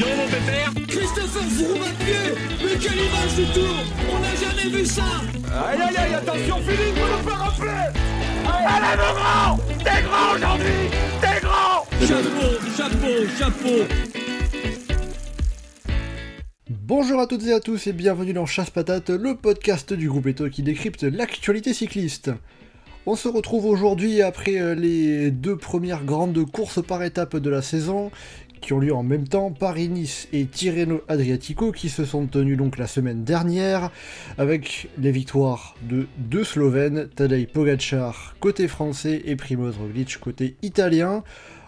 donc mon pépère. Christopher pied Mais quelle image du tour On n'a jamais vu ça. Aïe aïe aïe, attention Philippe, vous nous faire rappeler Allez mon grand. T'es grand aujourd'hui. T'es grand. Chapeau, chapeau, chapeau. Bonjour à toutes et à tous et bienvenue dans Chasse Patate, le podcast du groupe Eto qui décrypte l'actualité cycliste. On se retrouve aujourd'hui après euh, les deux premières grandes courses par étapes de la saison qui ont lieu en même temps, Paris-Nice et Tirreno Adriatico qui se sont tenus donc la semaine dernière avec les victoires de deux Slovènes, Tadej Pogacar côté français et Primoz Roglic côté italien.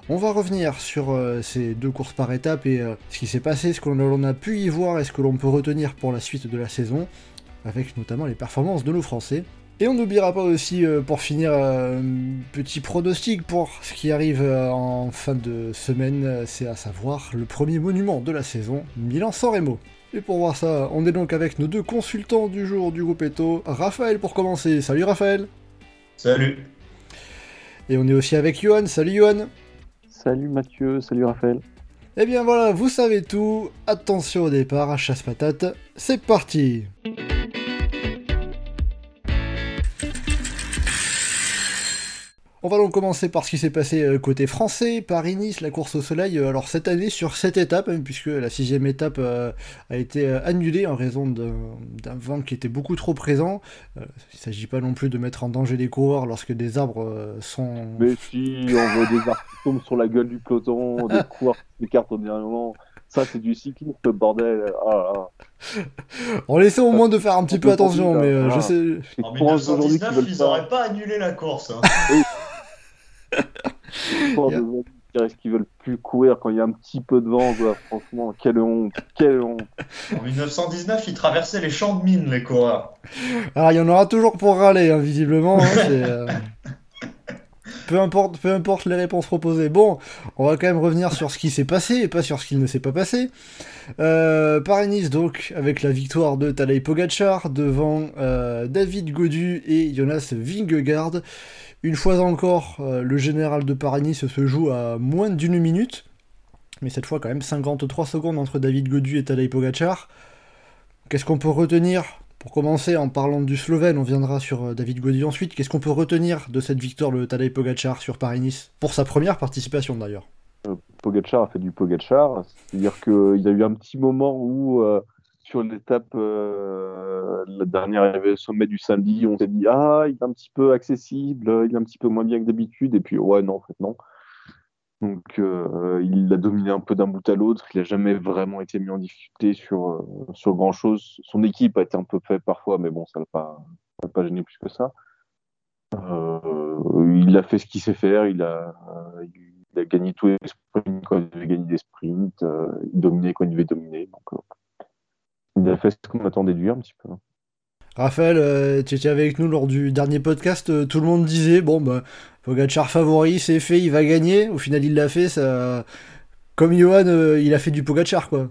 On va revenir sur euh, ces deux courses par étapes et euh, ce qui s'est passé, ce qu'on a pu y voir et ce que l'on peut retenir pour la suite de la saison, avec notamment les performances de nos Français. Et on n'oubliera pas aussi, euh, pour finir, un petit pronostic pour ce qui arrive en fin de semaine, c'est à savoir le premier monument de la saison, Milan-San Remo. Et pour voir ça, on est donc avec nos deux consultants du jour du groupe Eto. Raphaël pour commencer. Salut Raphaël Salut Et on est aussi avec Johan. Salut Johan Salut Mathieu, salut Raphaël. Eh bien voilà, vous savez tout. Attention au départ, à chasse patate. C'est parti On va donc commencer par ce qui s'est passé euh, côté français, Paris-Nice, la course au soleil. Euh, alors cette année sur cette étape, hein, puisque la sixième étape euh, a été annulée en raison d'un vent qui était beaucoup trop présent. il ne s'agit pas non plus de mettre en danger les coureurs lorsque des arbres sont... Mais si, on voit des arbres qui tombent sur la gueule du peloton, des coureurs qui s'écartent au dernier moment. Ça, c'est du cyclisme, bordel. Ah, ah. On essaie au moins de faire un petit peu attention, mais euh, je sais. En 1919, ils n'auraient pas annulé la course. Hein. Est-ce qu'ils veulent plus courir quand il y a un petit peu de vent Franchement, quelle honte, quelle honte. En 1919, ils traversaient les champs de mines, les coureurs. Alors, il y en aura toujours pour râler, hein, visiblement. Hein, euh, peu importe, peu importe les réponses proposées. Bon, on va quand même revenir sur ce qui s'est passé et pas sur ce qui ne s'est pas passé. Euh, Paris-Nice donc avec la victoire de Tadej Pogacar devant euh, David Godu et Jonas Vingegaard. Une fois encore, euh, le général de Paris-Nice se joue à moins d'une minute, mais cette fois quand même 53 secondes entre David Godu et Tadej Pogacar. Qu'est-ce qu'on peut retenir? Pour commencer, en parlant du Slovène, on viendra sur euh, David Gaudy ensuite. Qu'est-ce qu'on peut retenir de cette victoire de Tadej Pogacar sur Paris-Nice Pour sa première participation d'ailleurs. Euh, Pogacar a fait du Pogacar, c'est-à-dire qu'il y a eu un petit moment où, sur l'étape, la dernière arrivée au sommet du samedi, on s'est dit Ah, il est un petit peu accessible, il est un petit peu moins bien que d'habitude, et puis ouais, non, en fait, non. Donc euh, il a dominé un peu d'un bout à l'autre. Il n'a jamais vraiment été mis en difficulté sur, euh, sur grand chose. Son équipe a été un peu faible parfois, mais bon, ça l'a pas, pas gêné plus que ça. Euh, il a fait ce qu'il sait faire. Il a, il a gagné tous les sprints quand il devait gagner des sprints. il dominait quand il devait dominer. Donc, il a fait ce qu'on attendait de lui un petit peu. Raphaël, euh, tu étais avec nous lors du dernier podcast, euh, tout le monde disait, bon, bah, Pogacar favori, c'est fait, il va gagner. Au final, il l'a fait, ça... Comme Johan, euh, il a fait du Pogacar, quoi.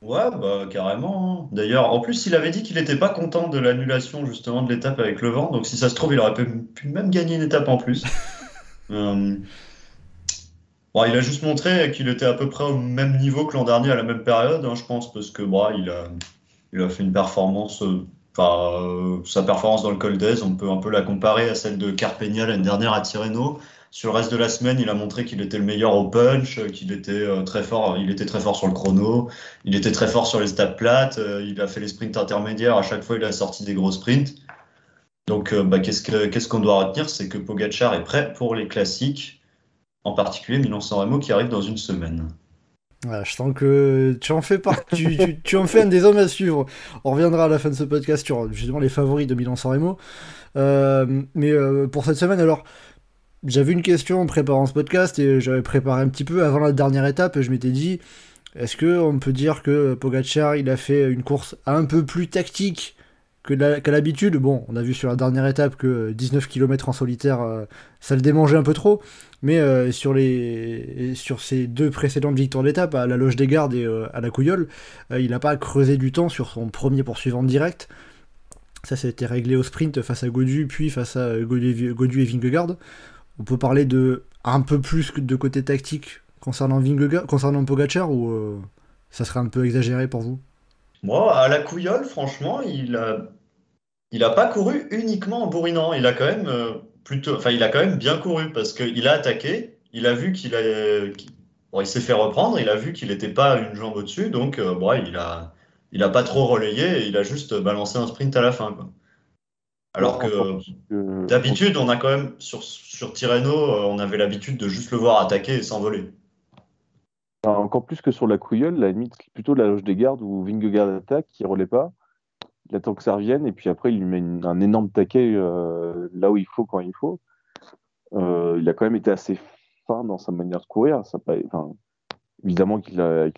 Ouais, bah carrément. Hein. D'ailleurs, en plus, il avait dit qu'il n'était pas content de l'annulation justement de l'étape avec le vent. Donc, si ça se trouve, il aurait pu même gagner une étape en plus. bon, il a juste montré qu'il était à peu près au même niveau que l'an dernier à la même période, hein, je pense, parce que bon, il a, il a fait une performance euh, sa performance dans le Col on peut un peu la comparer à celle de Carpegna l'année dernière à Tirreno. Sur le reste de la semaine, il a montré qu'il était le meilleur au punch, qu'il était euh, très fort. Il était très fort sur le chrono, il était très fort sur les étapes plates. Euh, il a fait les sprints intermédiaires. À chaque fois, il a sorti des gros sprints. Donc, bah, qu'est-ce qu'on doit retenir, c'est que Pogachar est prêt pour les classiques, en particulier Milan-San Remo qui arrive dans une semaine je sens que tu en fais partie, tu, en fais un des hommes à suivre. On reviendra à la fin de ce podcast sur justement les favoris de Milan-San Remo. Euh, mais euh, pour cette semaine, alors, j'avais une question en préparant ce podcast et j'avais préparé un petit peu avant la dernière étape. Et je m'étais dit, est-ce que on peut dire que Pogacar il a fait une course un peu plus tactique qu'à l'habitude. Bon, on a vu sur la dernière étape que 19 km en solitaire, euh, ça le démangeait un peu trop. Mais euh, sur, les, sur ces deux précédentes victoires d'étape, à la Loge des Gardes et euh, à la Couillole, il n'a pas creusé du temps sur son premier poursuivant direct. Ça, ça a été réglé au sprint face à Godu, puis face à Godu, et Vingegaard. On peut parler de un peu plus de côté tactique concernant, Vingegaard, concernant Pogacar ou ça serait un peu exagéré pour vous? Moi, à la couillole, franchement, il a, il a pas couru uniquement en bourrinant. Il a quand même euh, plutôt, enfin, il a quand même bien couru parce qu'il a attaqué. Il a vu qu'il a, qu'il- bon, il s'est fait reprendre. Il a vu qu'il n'était pas une jambe au-dessus, donc euh, bon, il a, il a pas trop relayé. Et il a juste balancé un sprint à la fin, quoi. Alors que d'habitude, on a quand même sur sur Tirreno, euh, on avait l'habitude de juste le voir attaquer et s'envoler. Enfin, encore plus que sur la couilleule, la limite, c'est plutôt la loge des gardes où Vingegaard attaque, il relaie pas, il attend que ça revienne, et puis après il lui met un énorme taquet euh, là où il faut, quand il faut. Euh, il a quand même été assez fin dans sa manière de courir. Évidemment qu'il a,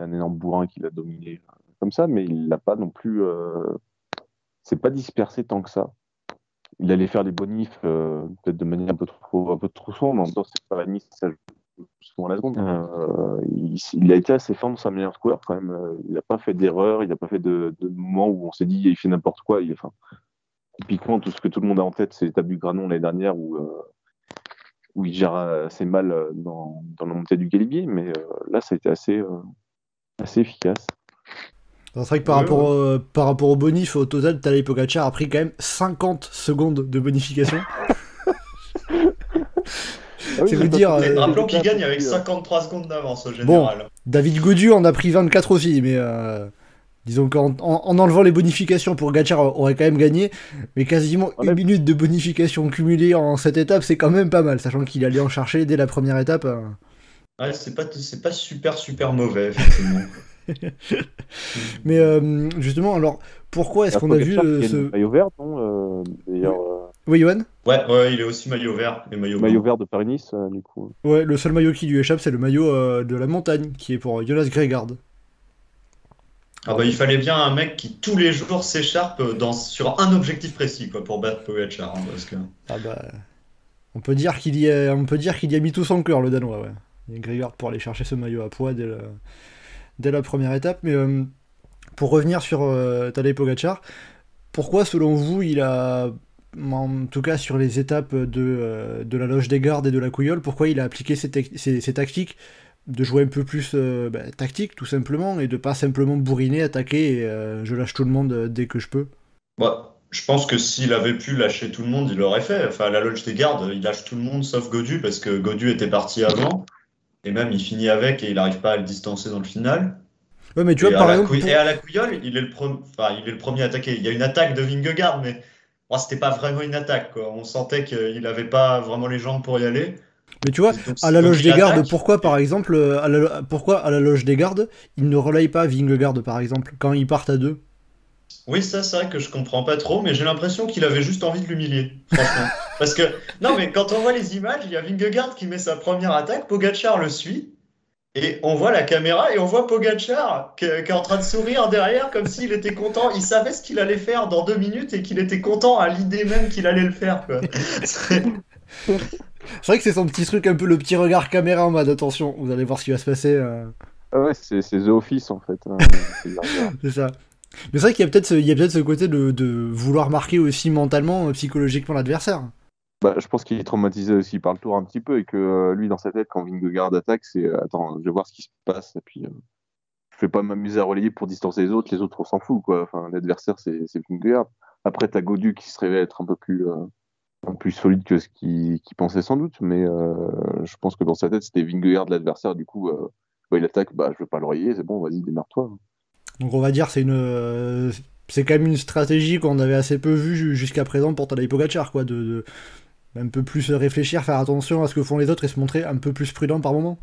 un énorme bourrin qu'il a dominé comme ça, mais il l'a pas non plus. Euh, c'est pas dispersé tant que ça. Il allait faire les bonifs peut-être de manière un peu trop, un peu trop mais en même c'est pas la Nice, ça joue souvent la seconde. Euh, il, il a été assez fin dans sa manière de courir quand même. Euh, Il n'a pas fait d'erreur, il n'a pas fait de, de moments où on s'est dit il fait n'importe quoi. Il, enfin, typiquement, tout ce que tout le monde a en tête, c'est l'étape du Granon l'année dernière où, euh, où il gère assez mal dans, dans la montée du Galibier, mais euh, là, ça a été assez, euh, assez efficace. C'est vrai que par, Ouais, rapport, au- par rapport au bonif, au total, Tadej Pogacar a pris quand même 50 secondes de bonification. Ah C'est vous pas dire, Euh, rappelons qu'il gagne avec fait, euh, 53 secondes d'avance au général. David Godu en a pris 24 aussi, mais euh, disons qu'en en, en enlevant les bonifications, pour Pogacar aurait quand même gagné, mais quasiment Ouais. une minute de bonification cumulée en cette étape, c'est quand même pas mal, sachant qu'il allait en chercher dès la première étape. euh. Ouais, c'est pas, c'est pas super super mauvais, effectivement. Mais euh, justement, alors pourquoi est-ce qu'on a vu euh, ce. maillot vert, non euh, D'ailleurs, euh, Oui, Johan Ouais, ouais, il est aussi maillot vert et maillot vert de Paris-Nice, euh, du coup. Ouais, le seul maillot qui lui échappe, c'est le maillot euh, de la montagne, qui est pour Jonas Gregard. Ah bah, il fallait bien un mec qui tous les jours s'écharpe dans, sur un objectif précis quoi, pour battre Pogacar. hein, parce que... Ah bah. On peut dire qu'il y a, on peut dire qu'il y a mis tout son cœur, le Danois, ouais. Et pour aller chercher ce maillot à poids dès, le- dès la première étape. Mais euh, pour revenir sur euh, Tadej Pogacar, pourquoi, selon vous, il a, en tout cas sur les étapes de, euh, de la loge des gardes et de la couillole, pourquoi il a appliqué ces, ces- ces tactiques de jouer un peu plus euh, bah, tactique, tout simplement, et de pas simplement bourriner, attaquer et euh, je lâche tout le monde dès que je peux Bah, je pense que s'il avait pu lâcher tout le monde, il l'aurait fait. Enfin, à la loge des gardes, il lâche tout le monde sauf Godu parce que Godu était parti avant. Et même, il finit avec et il n'arrive pas à le distancer dans le final. Ouais, mais tu et, vois, à par la exemple. pour- et à la couillole, il est le, pre- enfin, il est le premier attaqué. Il y a une attaque de Vingegaard, mais bon, c'était pas vraiment une attaque. Quoi. On sentait qu'il n'avait pas vraiment les jambes pour y aller. Mais tu vois, Donc, À la loge il des gardes, pourquoi par exemple, euh, à la, pourquoi à la loge des gardes, ils ne relayent pas Vingegaard par exemple, quand ils partent à deux? Oui, ça, c'est vrai que je comprends pas trop, mais j'ai l'impression qu'il avait juste envie de l'humilier, franchement. Parce que, non, mais quand on voit les images, il y a Vingegaard qui met sa première attaque, Pogacar le suit, et on voit la caméra et on voit Pogacar qui, qui est en train de sourire derrière comme s'il était content. Il savait ce qu'il allait faire dans deux minutes et qu'il était content à l'idée même qu'il allait le faire, quoi. C'est- C'est vrai que c'est son petit truc, un peu le petit regard caméra en mode attention, vous allez voir ce qui va se passer, euh, Ah ouais, c'est c'est The Office, en fait. hein. C'est ça. Mais c'est vrai qu'il y a peut-être ce, il y a peut-être ce côté de, de vouloir marquer aussi mentalement, euh, psychologiquement l'adversaire. Bah, je pense qu'il est traumatisé aussi par le tour un petit peu et que euh, lui, dans sa tête, quand Vingegaard attaque, c'est euh, attends, je vais voir ce qui se passe et puis euh, je vais pas m'amuser à relayer pour distancer les autres. Les autres, on s'en fout quoi. Enfin, l'adversaire, c'est Vingegaard. Après, t'as Godu qui se révèle être un peu plus, un peu plus solide que ce qu'il pensait sans doute, mais je pense que dans sa tête, c'était Vingegaard l'adversaire. Du coup, bah, il attaque, bah, je vais pas le relayer, c'est bon, vas-y, démerde-toi. Donc on va dire c'est une, c'est quand même une stratégie qu'on avait assez peu vue ju- jusqu'à présent pour Tadej Pogacar, quoi, de un peu plus réfléchir, faire attention à ce que font les autres et se montrer un peu plus prudent par moment.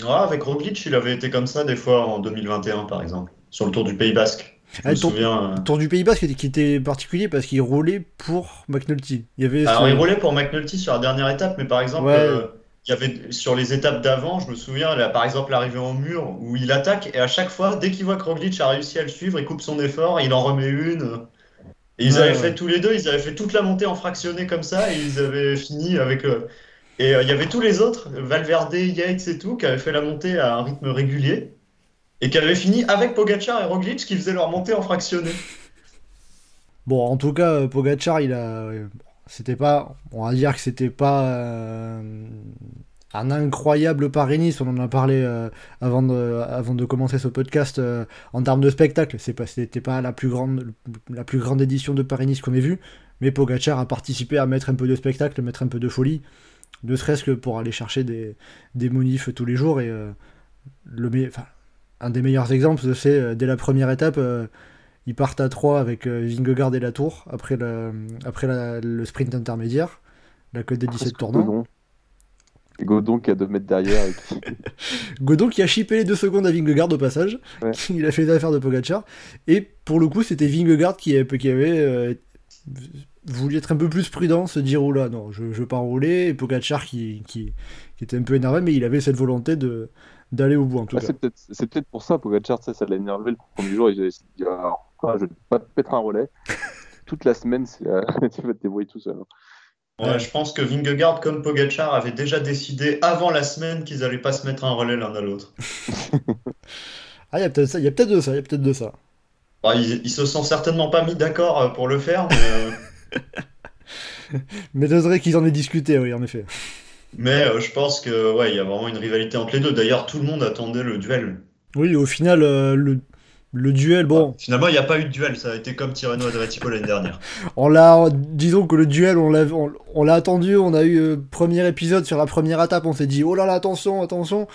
Ouais, avec Roglic, il avait été comme ça des fois en 2021, par exemple, sur le Tour du Pays Basque. Ah, le tour- souviens. euh, Tour du Pays Basque qui était, particulier parce qu'il roulait pour McNulty. Il y avait Alors, il roulait pour McNulty sur la dernière étape, mais par exemple, Ouais. euh, il y avait sur les étapes d'avant, je me souviens, là, par exemple, l'arrivée au mur où il attaque et à chaque fois, dès qu'il voit que Roglic a réussi à le suivre, il coupe son effort, il en remet une. Et ils Ouais, avaient ouais. fait tous les deux, ils avaient fait toute la montée en fractionné comme ça et ils avaient fini avec. euh, Et euh, il y avait tous les autres, Valverde, Yates et tout, qui avaient fait la montée à un rythme régulier et qui avaient fini avec Pogacar et Roglic qui faisaient leur montée en fractionné. Bon, en tout cas, euh, Pogacar, il a. euh, C'était pas. On va dire que c'était pas. euh, un incroyable Paris-Nice, on en a parlé euh, avant, de, avant de commencer ce podcast, euh, en termes de spectacle, c'est pas, c'était pas la plus, grande, la plus grande édition de Paris-Nice qu'on ait vue, mais Pogacar a participé à mettre un peu de spectacle, mettre un peu de folie, ne serait-ce que pour aller chercher des, des monifs tous les jours, et euh, le, enfin, un des meilleurs exemples, c'est dès la première étape, ils partent à 3 avec Vingegaard et la tour, après, le, après le sprint intermédiaire, la côte des 17 tournants. Godon qui a 2 mètres derrière. Godon qui a chippé les 2 secondes à Vingegaard au passage. Il a fait les affaires de Pogacar. Et pour le coup, c'était Vingegaard qui, avait, qui avait euh, voulu être un peu plus prudent, se dire oh là, non, je, ne veux pas rouler. Et Pogacar qui, qui, était un peu énervé, mais il avait cette volonté de d'aller au bout en tout cas. C'est peut-être pour ça, Pogacar, ça, ça l'a énervé le premier jour. Il a dit alors, je ne vais pas te mettre un relais. Toute la semaine, euh, tu vas te débrouiller tout seul. Hein. Ouais, je pense que Vingegaard comme Pogacar avaient déjà décidé avant la semaine qu'ils allaient pas se mettre un relais l'un à l'autre. ah, il y a peut-être de ça, il y a peut-être de ça. Bah, ils, se sont certainement pas mis d'accord euh, pour le faire, mais. Euh, mais vrai qu'ils en aient discuté, oui, en effet. Mais euh, je pense que ouais, il y a vraiment une rivalité entre les deux. D'ailleurs, tout le monde attendait le duel. Oui, au final, le, le duel, bon. Finalement, il n'y a pas eu de duel, ça a été comme Tirreno Adriatico l'année dernière. on l'a, disons que le duel, on l'a, on, l'a attendu, on a eu le euh, premier épisode sur la première étape, on s'est dit oh là là, attention, attention.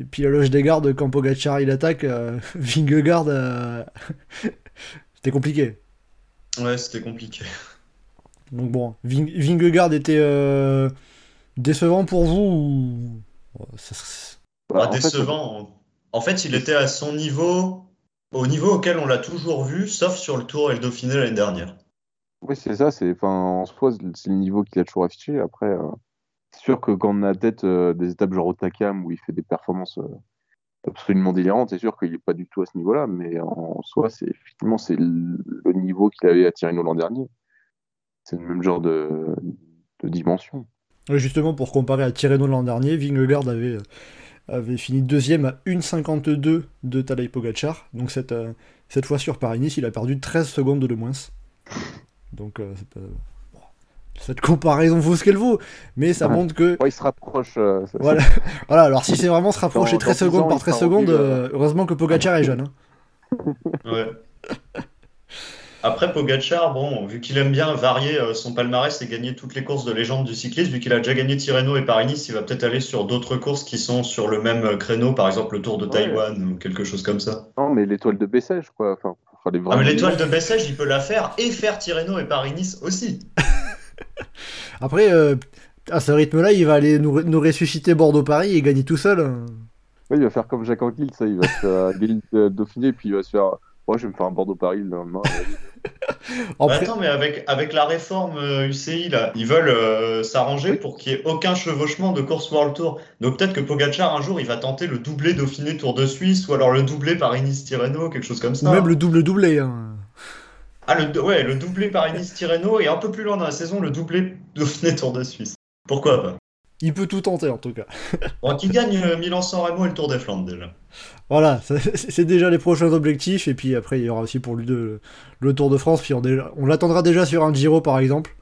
Et puis la loge des gardes, quand Pogacar il attaque, euh, Vingegaard, euh, c'était compliqué. Ouais, c'était compliqué. Donc bon, Vingegaard était décevant pour vous ou... Bah, décevant. En fait, il était à son niveau au niveau auquel on l'a toujours vu, sauf sur le Tour et le Dauphiné l'année dernière. Oui, c'est ça. C'est, enfin, en soi, c'est le niveau qu'il a toujours affiché. Après, euh, c'est sûr que quand on a tête euh, des étapes genre Otakam où il fait des performances euh, absolument délirantes, c'est sûr qu'il n'est pas du tout à ce niveau-là. Mais en soi, c'est effectivement c'est le, niveau qu'il avait à Tirreno l'an dernier. C'est le même genre de, de dimension. Justement, pour comparer à Tirreno l'an dernier, Vingegaard avait avait fini deuxième à 1,52 de Tadej Pogacar. Donc cette, euh, cette fois sur Paris-Nice, il a perdu 13 secondes de moins. Donc euh, cette comparaison vaut ce qu'elle vaut, mais ça montre que... il se rapproche. Euh, voilà. voilà, alors si c'est vraiment se rapprocher 13 secondes par 13 secondes, heureusement que Pogacar est jeune. Hein. ouais. Après, Pogachar, bon, vu qu'il aime bien varier euh, son palmarès et gagner toutes les courses de légende du cyclisme, vu qu'il a déjà gagné Tirreno et Paris-Nice, il va peut-être aller sur d'autres courses qui sont sur le même euh, créneau, par exemple le Tour de Taïwan ou quelque chose comme ça. Non, mais l'étoile de Bessèges, quoi. Enfin, ah, mais l'étoile de Bessèges, il peut la faire et faire Tirreno et Paris-Nice aussi. Après, euh, à ce rythme-là, il va aller nous, ressusciter Bordeaux-Paris et gagner tout seul. Oui, il va faire comme Jacques Anquetil, ça. Il va se faire gagner Dauphiné, puis il va se faire. Moi, je vais me faire un Bordeaux-Paris le lendemain. Bah, attends, mais avec, avec la réforme UCI, euh, là, ils veulent euh, s'arranger pour qu'il n'y ait aucun chevauchement de course World Tour. Donc peut-être que Pogachar, un jour, il va tenter le doublé Dauphiné Tour de Suisse, ou alors le doublé Paris-Nice-Tirreno, quelque chose comme ça. Ou même le double-doublé. Hein. Ah, le, ouais, le doublé Paris-Nice-Tirreno, et un peu plus loin dans la saison, le doublé Dauphiné Tour de Suisse. Pourquoi pas? Il peut tout tenter en tout cas. bon, qui gagne euh, Milan-San Remo et le Tour des Flandres déjà. Voilà, c'est déjà les prochains objectifs. Et puis après, il y aura aussi pour lui le Tour de France. Puis on, on l'attendra déjà sur un Giro par exemple.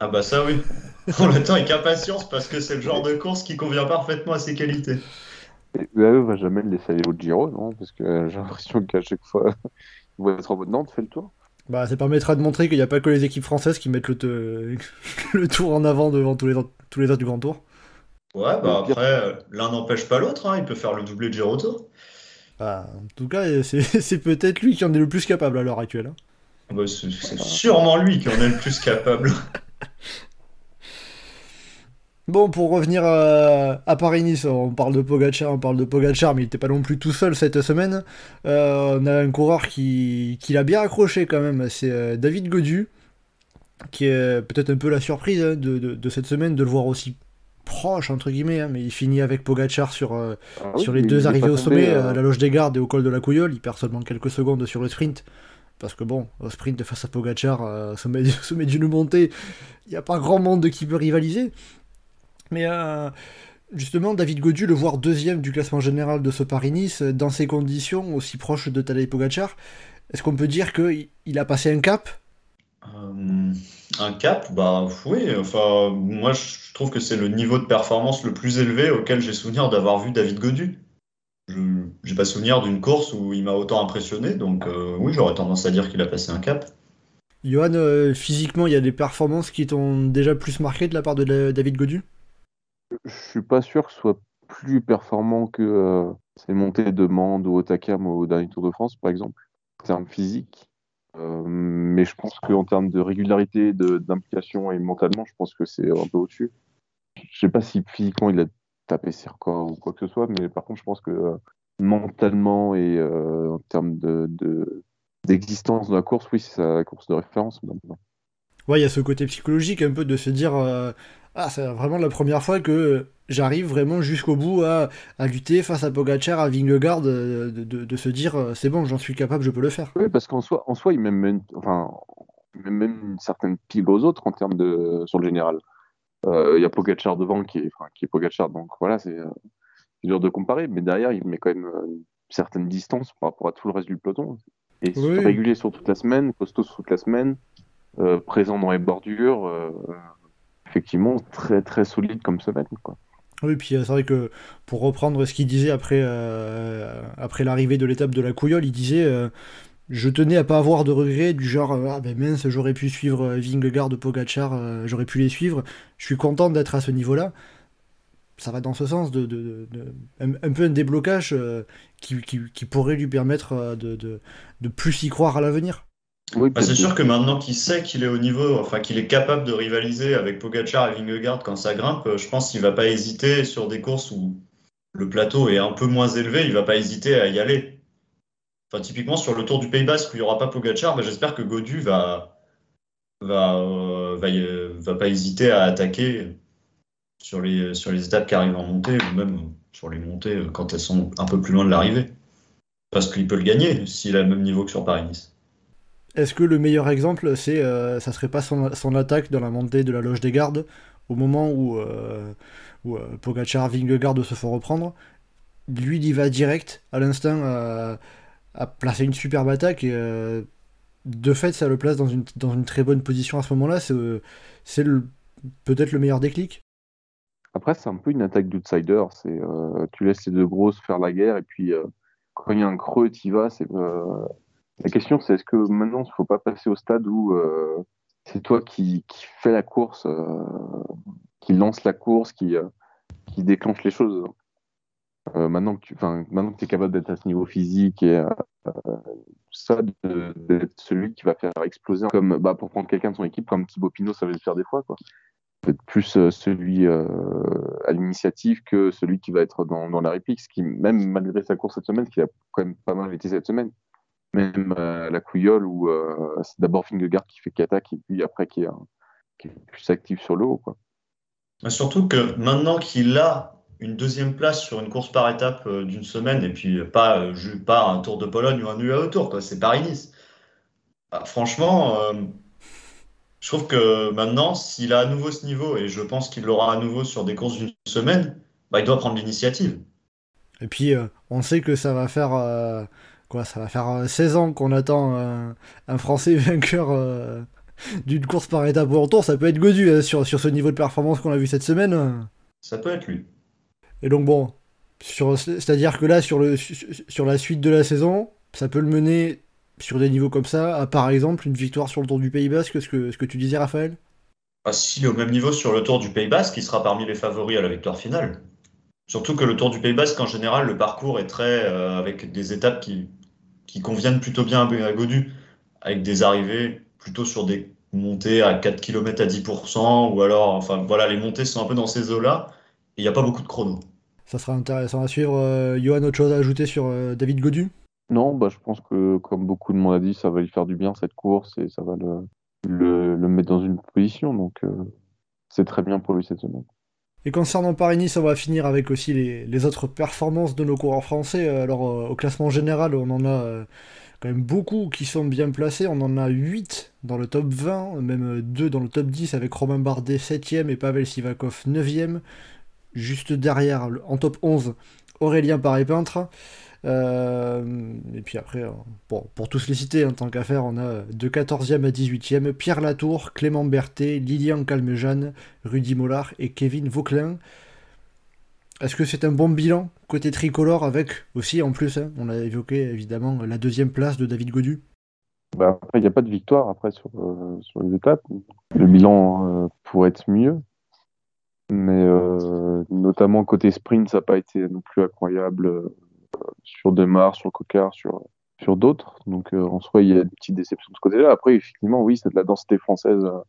Ah bah ça oui. On l'attend avec impatience parce que c'est le genre de course qui convient parfaitement à ses qualités. Bah, on va jamais le laisser aller au Giro, non? Parce que j'ai l'impression qu'à chaque fois, il va être en mode Nantes, fait le tour. Bah, ça permettra de montrer qu'il n'y a pas que les équipes françaises qui mettent le, le tour en avant devant tous les, tous les autres du Grand Tour. Ouais, bah après, l'un n'empêche pas l'autre, hein, il peut faire le doublé de Giro Tour. Bah, en tout cas, c'est peut-être lui qui en est le plus capable à l'heure actuelle. Hein. Bah, c'est sûrement lui qui en est le plus capable. Bon, pour revenir à, Paris-Nice, on parle de Pogacar, on parle de Pogacar, mais il n'était pas non plus tout seul cette semaine. Euh, on a un coureur qui, qui l'a bien accroché quand même, c'est euh, David Godu, qui est peut-être un peu la surprise hein, de, cette semaine de le voir aussi proche, entre guillemets, hein, mais il finit avec Pogacar sur, euh, ah sur les deux arrivées au sommet, à la loge des gardes et au col de la Couilleule. Il perd seulement quelques secondes sur le sprint. Parce que bon, au sprint face à Pogacar, au sommet, sommet d'une montée, il n'y a pas grand monde qui peut rivaliser. Mais euh, justement, David Godu, le voir deuxième du classement général de ce Paris-Nice, dans ces conditions aussi proches de Tadej Pogacar, est-ce qu'on peut dire qu'il a passé un cap? Euh, un cap, bah oui, enfin, moi je trouve que c'est le niveau de performance le plus élevé auquel j'ai souvenir d'avoir vu David Godu. Je n'ai pas souvenir d'une course où il m'a autant impressionné, donc euh, oui, j'aurais tendance à dire qu'il a passé un cap. Johan, euh, physiquement, il y a des performances qui t'ont déjà plus marqué de la part de David Godu? Je suis pas sûr que ce soit plus performant que ses montées de Mende ou Otakam au dernier Tour de France, par exemple, en termes physiques. Euh, mais je pense qu'en termes de régularité, d'implication et mentalement, je pense que c'est un peu au-dessus. Je sais pas si physiquement il a tapé ses records ou quoi que ce soit, mais par contre, je pense que euh, mentalement et euh, en termes de, d'existence de, la course, oui, c'est sa course de référence. Ouais, il y a ce côté psychologique un peu de se dire ah, c'est vraiment la première fois que j'arrive vraiment jusqu'au bout à, lutter face à Pogacar, à Vingegaard, de, de, se dire euh, c'est bon, j'en suis capable, je peux le faire. Oui, parce qu'en soi, en soi, il met enfin, même une certaine pile aux autres en termes de sur le général. Euh, il y a Pogacar devant qui est, enfin, qui est Pogacar, donc voilà, c'est euh, dur de comparer, mais derrière, il met quand même une certaine distance par rapport à tout le reste du peloton. Et régulier sur toute la semaine, costaud sur toute la semaine, présent dans les bordures effectivement très très solide comme semaine. Quoi. Oui, puis euh, c'est vrai que pour reprendre ce qu'il disait après, euh, après l'arrivée de l'étape de la Couillole, il disait euh, Je tenais à pas avoir de regrets du genre Ah ben mince, j'aurais pu suivre Vingegaard, Pogacar, j'aurais pu les suivre. Je suis content d'être à ce niveau-là. Ça va dans ce sens, de, un, peu un déblocage qui, qui, qui, pourrait lui permettre de, de plus y croire à l'avenir. Bah, c'est sûr que maintenant qu'il sait qu'il est au niveau, enfin qu'il est capable de rivaliser avec Pogacar et Vingegaard quand ça grimpe, je pense qu'il va pas hésiter sur des courses où le plateau est un peu moins élevé, il va pas hésiter à y aller. Enfin, typiquement sur le Tour du Pays Basque où il n'y aura pas Pogacar, bah, j'espère que Godu va va, euh, va, pas hésiter à attaquer sur les, sur les étapes qui arrivent en montée ou même sur les montées quand elles sont un peu plus loin de l'arrivée. Parce qu'il peut le gagner s'il a le même niveau que sur Paris-Nice. Est-ce que le meilleur exemple, c'est, euh, ça serait pas son, attaque dans la montée de la loge des gardes, au moment où, euh, où euh, se font reprendre? Lui, il y va direct, à l'instant, à placer une superbe attaque, et de fait, ça le place dans une, très bonne position à ce moment-là. C'est, c'est peut-être le meilleur déclic Après, c'est un peu une attaque d'outsider. C'est, tu laisses les deux grosses faire la guerre, et puis quand il y a un creux, tu y vas. La question, c'est est-ce que maintenant, il ne faut pas passer au stade où euh, c'est toi qui, fais la course, euh, qui lance la course, qui, euh, déclenche les choses maintenant que tu maintenant que es capable d'être à ce niveau physique et ça, d'être celui qui va faire exploser, comme bah, pour prendre quelqu'un de son équipe, comme Thibaut Pinot, ça veut le faire des fois. Quoi. Être plus celui à l'initiative que celui qui va être dans, dans la réplique, ce qui, même malgré sa course cette semaine, qui a quand même pas mal été cette semaine, même euh, la couillole où euh, c'est d'abord Fingegaard qui fait qui attaque et puis après qui est, qui est plus actif sur le haut. Quoi. Surtout que maintenant qu'il a une deuxième place sur une course par étape euh, d'une semaine et puis pas, pas un Tour de Pologne ou un UAE Tour, c'est Paris-Nice. Bah, franchement, je trouve que maintenant, s'il a à nouveau ce niveau, et je pense qu'il l'aura à nouveau sur des courses d'une semaine, bah, il doit prendre l'initiative. Et puis, on sait que ça va faire ça va faire 16 euh, ans qu'on attend un, Français vainqueur euh, d'une course par étape ou en tour. Ça peut être Godu hein, sur, sur ce niveau de performance qu'on a vu cette semaine. Ça peut être lui. Et donc bon, c'est-à-dire que là, sur, le, sur la suite de la saison, ça peut le mener sur des niveaux comme ça, à par exemple une victoire sur le Tour du Pays Basque, ce que, ce que tu disais Raphaël? Ah, S'il est au même niveau sur le Tour du Pays Basque, il sera parmi les favoris à la victoire finale. Surtout que le Tour du Pays Basque, en général, le parcours est très. Euh, avec des étapes qui, qui conviennent plutôt bien à Godu, avec des arrivées plutôt sur des montées à 4 km à 10%, ou alors, enfin voilà, les montées sont un peu dans ces eaux-là, et il n'y a pas beaucoup de chrono. Ça sera intéressant à suivre. Euh, Johan, autre chose à ajouter sur euh, David Godu? Non, bah, je pense que, comme beaucoup de monde a dit, ça va lui faire du bien cette course, et ça va le, le, mettre dans une position, donc euh, c'est très bien pour lui cette semaine. Et concernant Paris-Nice, on va finir avec aussi les, autres performances de nos coureurs français. Euh, alors, euh, au classement général, on en a euh, quand même beaucoup qui sont bien placés. On en a 8 dans le top 20, même 2 dans le top 10 avec Romain Bardet 7ème et Pavel Sivakov 9ème. Juste derrière, en top 11, Aurélien Paré-Peintre. Euh, et puis après, bon, pour tous les citer, en tant qu'à faire, on a de 14e à 18e Pierre Latour, Clément Berthet, Lilian Calmejane, Rudy Mollard et Kevin Vauclin. Est-ce que c'est un bon bilan côté tricolore avec aussi en plus, hein, on a évoqué évidemment la deuxième place de David Godu? Bah Après, il n'y a pas de victoire après sur, sur les étapes. Le bilan pourrait être mieux. Mais notamment côté sprint, ça n'a pas été non plus incroyable sur Demar, sur Cocard, sur, sur d'autres. Donc euh, en soi, il y a une petite déception de ce côté-là. Après, effectivement, oui, c'est de la densité française euh,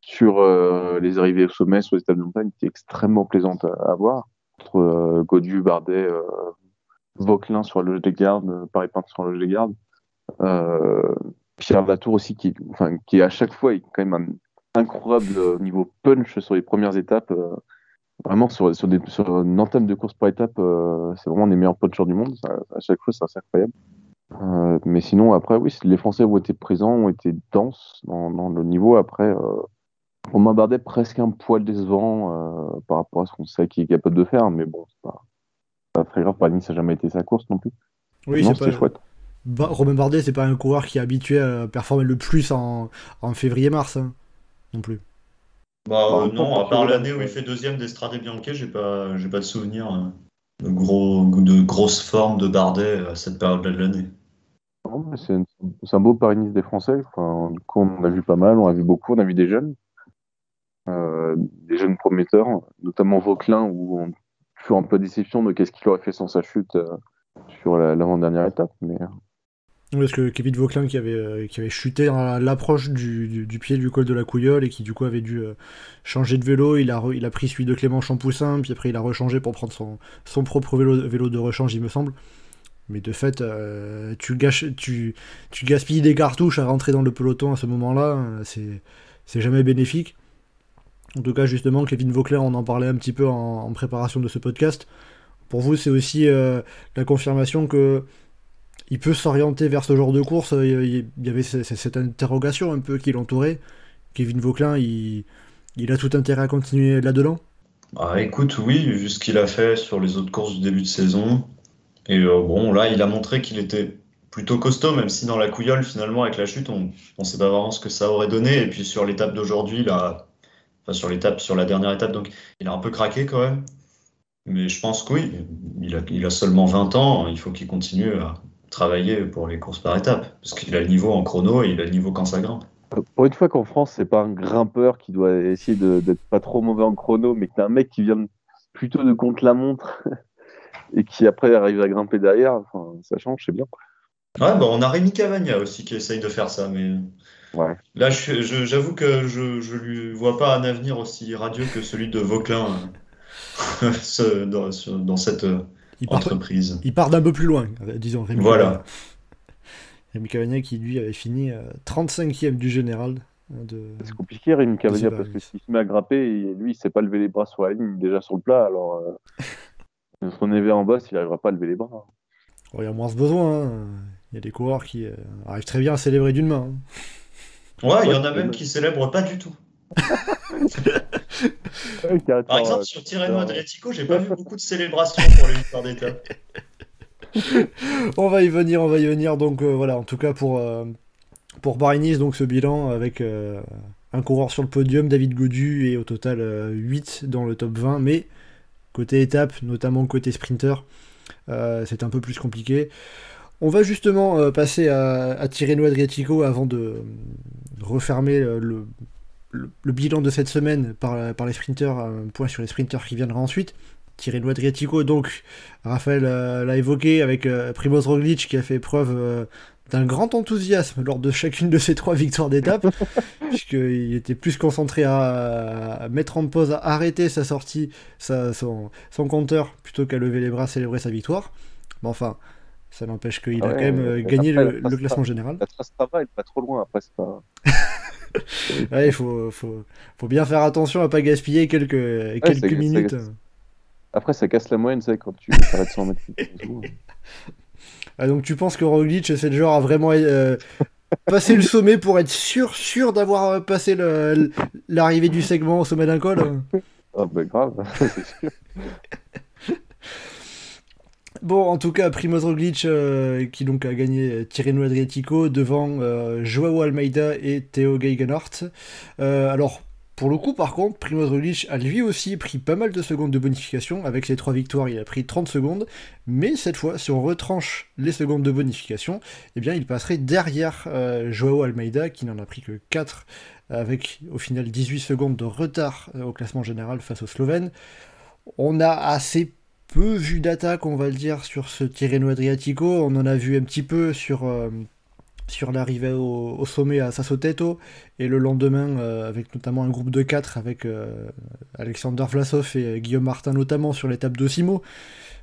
sur euh, les arrivées au sommet, sur les étapes de montagne, qui est extrêmement plaisante à, voir. Entre Godu, Bardet, Vauquelin sur la loge des gardes, Paris Peintre sur la loge des gardes. Pierre Latour aussi, qui à chaque fois est quand même un incroyable niveau punch sur les premières étapes. Vraiment, sur, sur, des, sur une entame de course par étape, euh, c'est vraiment les meilleurs punchers du monde. à chaque fois, c'est assez incroyable. Euh, mais sinon, après, oui, les Français ont été présents, ont été denses dans, dans le niveau. Après, euh, Romain Bardet, presque un poil décevant euh, par rapport à ce qu'on sait qu'il est capable de faire. Mais bon, c'est pas, pas très grave. Paris, ça n'a jamais été sa course non plus. Oui, c'est pas... chouette. Romain Bardet, c'est pas un coureur qui est habitué à performer le plus en, en février-mars, hein, non plus. Bah non, à part l'année où il fait deuxième d'Estrade Bianchi, j'ai pas, j'ai pas de souvenir euh, de, gros, de grosses formes de Bardet à cette période-là de l'année. C'est un beau paris des Français. Enfin, du coup, on a vu pas mal, on a vu beaucoup, on a vu des jeunes, euh, des jeunes prometteurs, notamment Vauclin, où on fait un peu déception de qu'est-ce qu'il aurait fait sans sa chute euh, sur l'avant-dernière étape. Mais parce que Kevin Vauclin qui avait, euh, qui avait chuté à l'approche du, du, pied du col de la Couillole et qui du coup avait dû euh, changer de vélo, il a, il a pris celui de Clément Champoussin, puis après il a rechangé pour prendre son, son propre vélo, vélo de rechange, il me semble. Mais de fait, euh, tu, gâches, tu, tu gaspilles des cartouches à rentrer dans le peloton à ce moment-là, c'est jamais bénéfique. En tout cas, justement, Kevin Vauclin, on en parlait un petit peu en, en préparation de ce podcast. Pour vous, c'est aussi la confirmation que il peut s'orienter vers ce genre de course. Il y avait cette interrogation un peu qui l'entourait. Kevin Vauclin, il, a tout intérêt à continuer là-dedans bah, Écoute, oui, vu ce qu'il a fait sur les autres courses du début de saison. Et euh, bon, là, il a montré qu'il était plutôt costaud, même si dans la couillole, finalement, avec la chute, on ne sait pas vraiment ce que ça aurait donné. Et puis sur l'étape d'aujourd'hui, là, enfin sur l'étape, sur la dernière étape, donc il a un peu craqué quand même. Mais je pense que oui, il a, il a seulement 20 ans, il faut qu'il continue à, travailler pour les courses par étapes, parce qu'il a le niveau en chrono et il a le niveau quand ça grimpe. Pour une fois qu'en France, c'est pas un grimpeur qui doit essayer d'être pas trop mauvais en chrono, mais que t'as un mec qui vient plutôt de contre la montre et qui après arrive à grimper derrière, enfin, ça change, c'est bien. Ouais, bah on a Rémi Cavagna aussi qui essaye de faire ça, mais ouais. là, j'avoue que je, je lui vois pas un avenir aussi radieux que celui de Vauclin dans, dans cette il part, entreprise. Il part d'un peu plus loin, disons. Rémi voilà. Rémi Cavagna qui, lui, avait fini 35e euh, du général. Hein, de... C'est compliqué, Rémi Cavagna, parce que s'il se met à grimper, lui, il sait pas lever les bras sur la ligne, déjà sur le plat, alors euh, son éveil en bas, il n'arrivera pas à lever les bras. il y a moins ce besoin. Hein. Il y a des coureurs qui euh, arrivent très bien à célébrer d'une main. Hein. Ouais, il y en a même qui célèbrent pas du tout. Par exemple, sur Tirreno Adriatico, j'ai pas vu beaucoup de célébrations pour les victoires d'étape. on va y venir, on va y venir. Donc euh, voilà, en tout cas pour, euh, pour Paris-Nice, donc ce bilan avec euh, un coureur sur le podium, David Godu, et au total 8 dans le top 20. Mais côté étape, notamment côté sprinter, c'est un peu plus compliqué. On va justement passer à, à Tirreno Adriatico avant de refermer le, le, bilan de cette semaine par, par les sprinters, un point sur les sprinters qui viendront ensuite. Tirreno Adriatico, donc, Raphaël euh, l'a évoqué avec euh, Primoz Roglic qui a fait preuve euh, d'un grand enthousiasme lors de chacune de ces trois victoires d'étape, puisqu'il était plus concentré à, mettre en pause, à arrêter sa sortie, sa, son, son, compteur, plutôt qu'à lever les bras, célébrer sa victoire. Mais enfin, ça n'empêche qu'il a quand même gagné le, classement général. La trace travail, pas trop loin, après c'est pas... il faut, faut, faut, bien faire attention à pas gaspiller quelques, quelques minutes. Après, ça casse la moyenne, c'est quand tu t'arrêtes sans mettre. ah, donc tu penses que Roglic, c'est le genre à vraiment euh, passer le sommet pour être sûr, sûr d'avoir passé l'arrivée du segment au sommet d'un col Ah, bah grave, c'est sûr. Bon, en tout cas, Primoz Roglic euh, qui donc a gagné Tirreno Adriatico devant euh, Joao Almeida et Theo Geigenhardt. Euh, alors, pour le coup, par contre, Primoz Roglic a lui aussi pris pas mal de secondes de bonification. Avec ses trois victoires, il a pris 30 secondes. Mais cette fois, si on retranche les secondes de bonification, eh bien, il passerait derrière Joao Almeida qui n'en a pris que 4 avec au final 18 secondes de retard au classement général face aux Slovènes. On a assez peu vu d'attaque, on va le dire, sur ce Tirreno Adriatico. On en a vu un petit peu sur, euh, sur l'arrivée au, sommet à Sassoteto et le lendemain euh, avec notamment un groupe de 4 avec euh, Alexander Vlasov et Guillaume Martin notamment sur l'étape d'Osimo.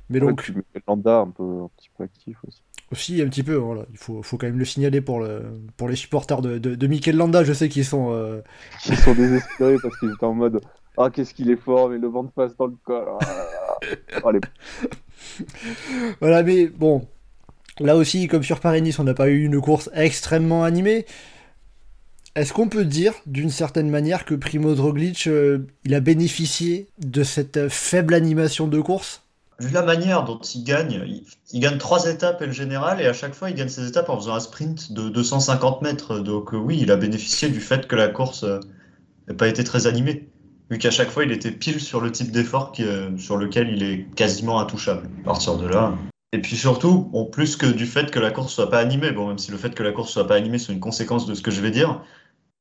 Mais donc. Landa un, peu, un petit peu actif aussi. Aussi, un petit peu, voilà. il faut, faut quand même le signaler pour, le, pour les supporters de, de, Mikel Landa. Je sais qu'ils sont. Ils sont désespérés parce qu'ils étaient en mode ah, qu'est-ce qu'il est fort, mais le vent de face dans le col. Ah, oh, voilà, mais bon, là aussi, comme sur Paris-Nice, on n'a pas eu une course extrêmement animée. Est-ce qu'on peut dire, d'une certaine manière, que Primo Roglic, euh, il a bénéficié de cette faible animation de course? Vu la manière dont il gagne, il, gagne trois étapes et le général, et à chaque fois, il gagne ses étapes en faisant un sprint de 250 mètres. Donc euh, oui, il a bénéficié du fait que la course euh, n'a pas été très animée vu qu'à chaque fois il était pile sur le type d'effort euh, sur lequel il est quasiment intouchable. À partir de là. Et puis surtout, en plus que du fait que la course soit pas animée, bon, même si le fait que la course soit pas animée c'est une conséquence de ce que je vais dire,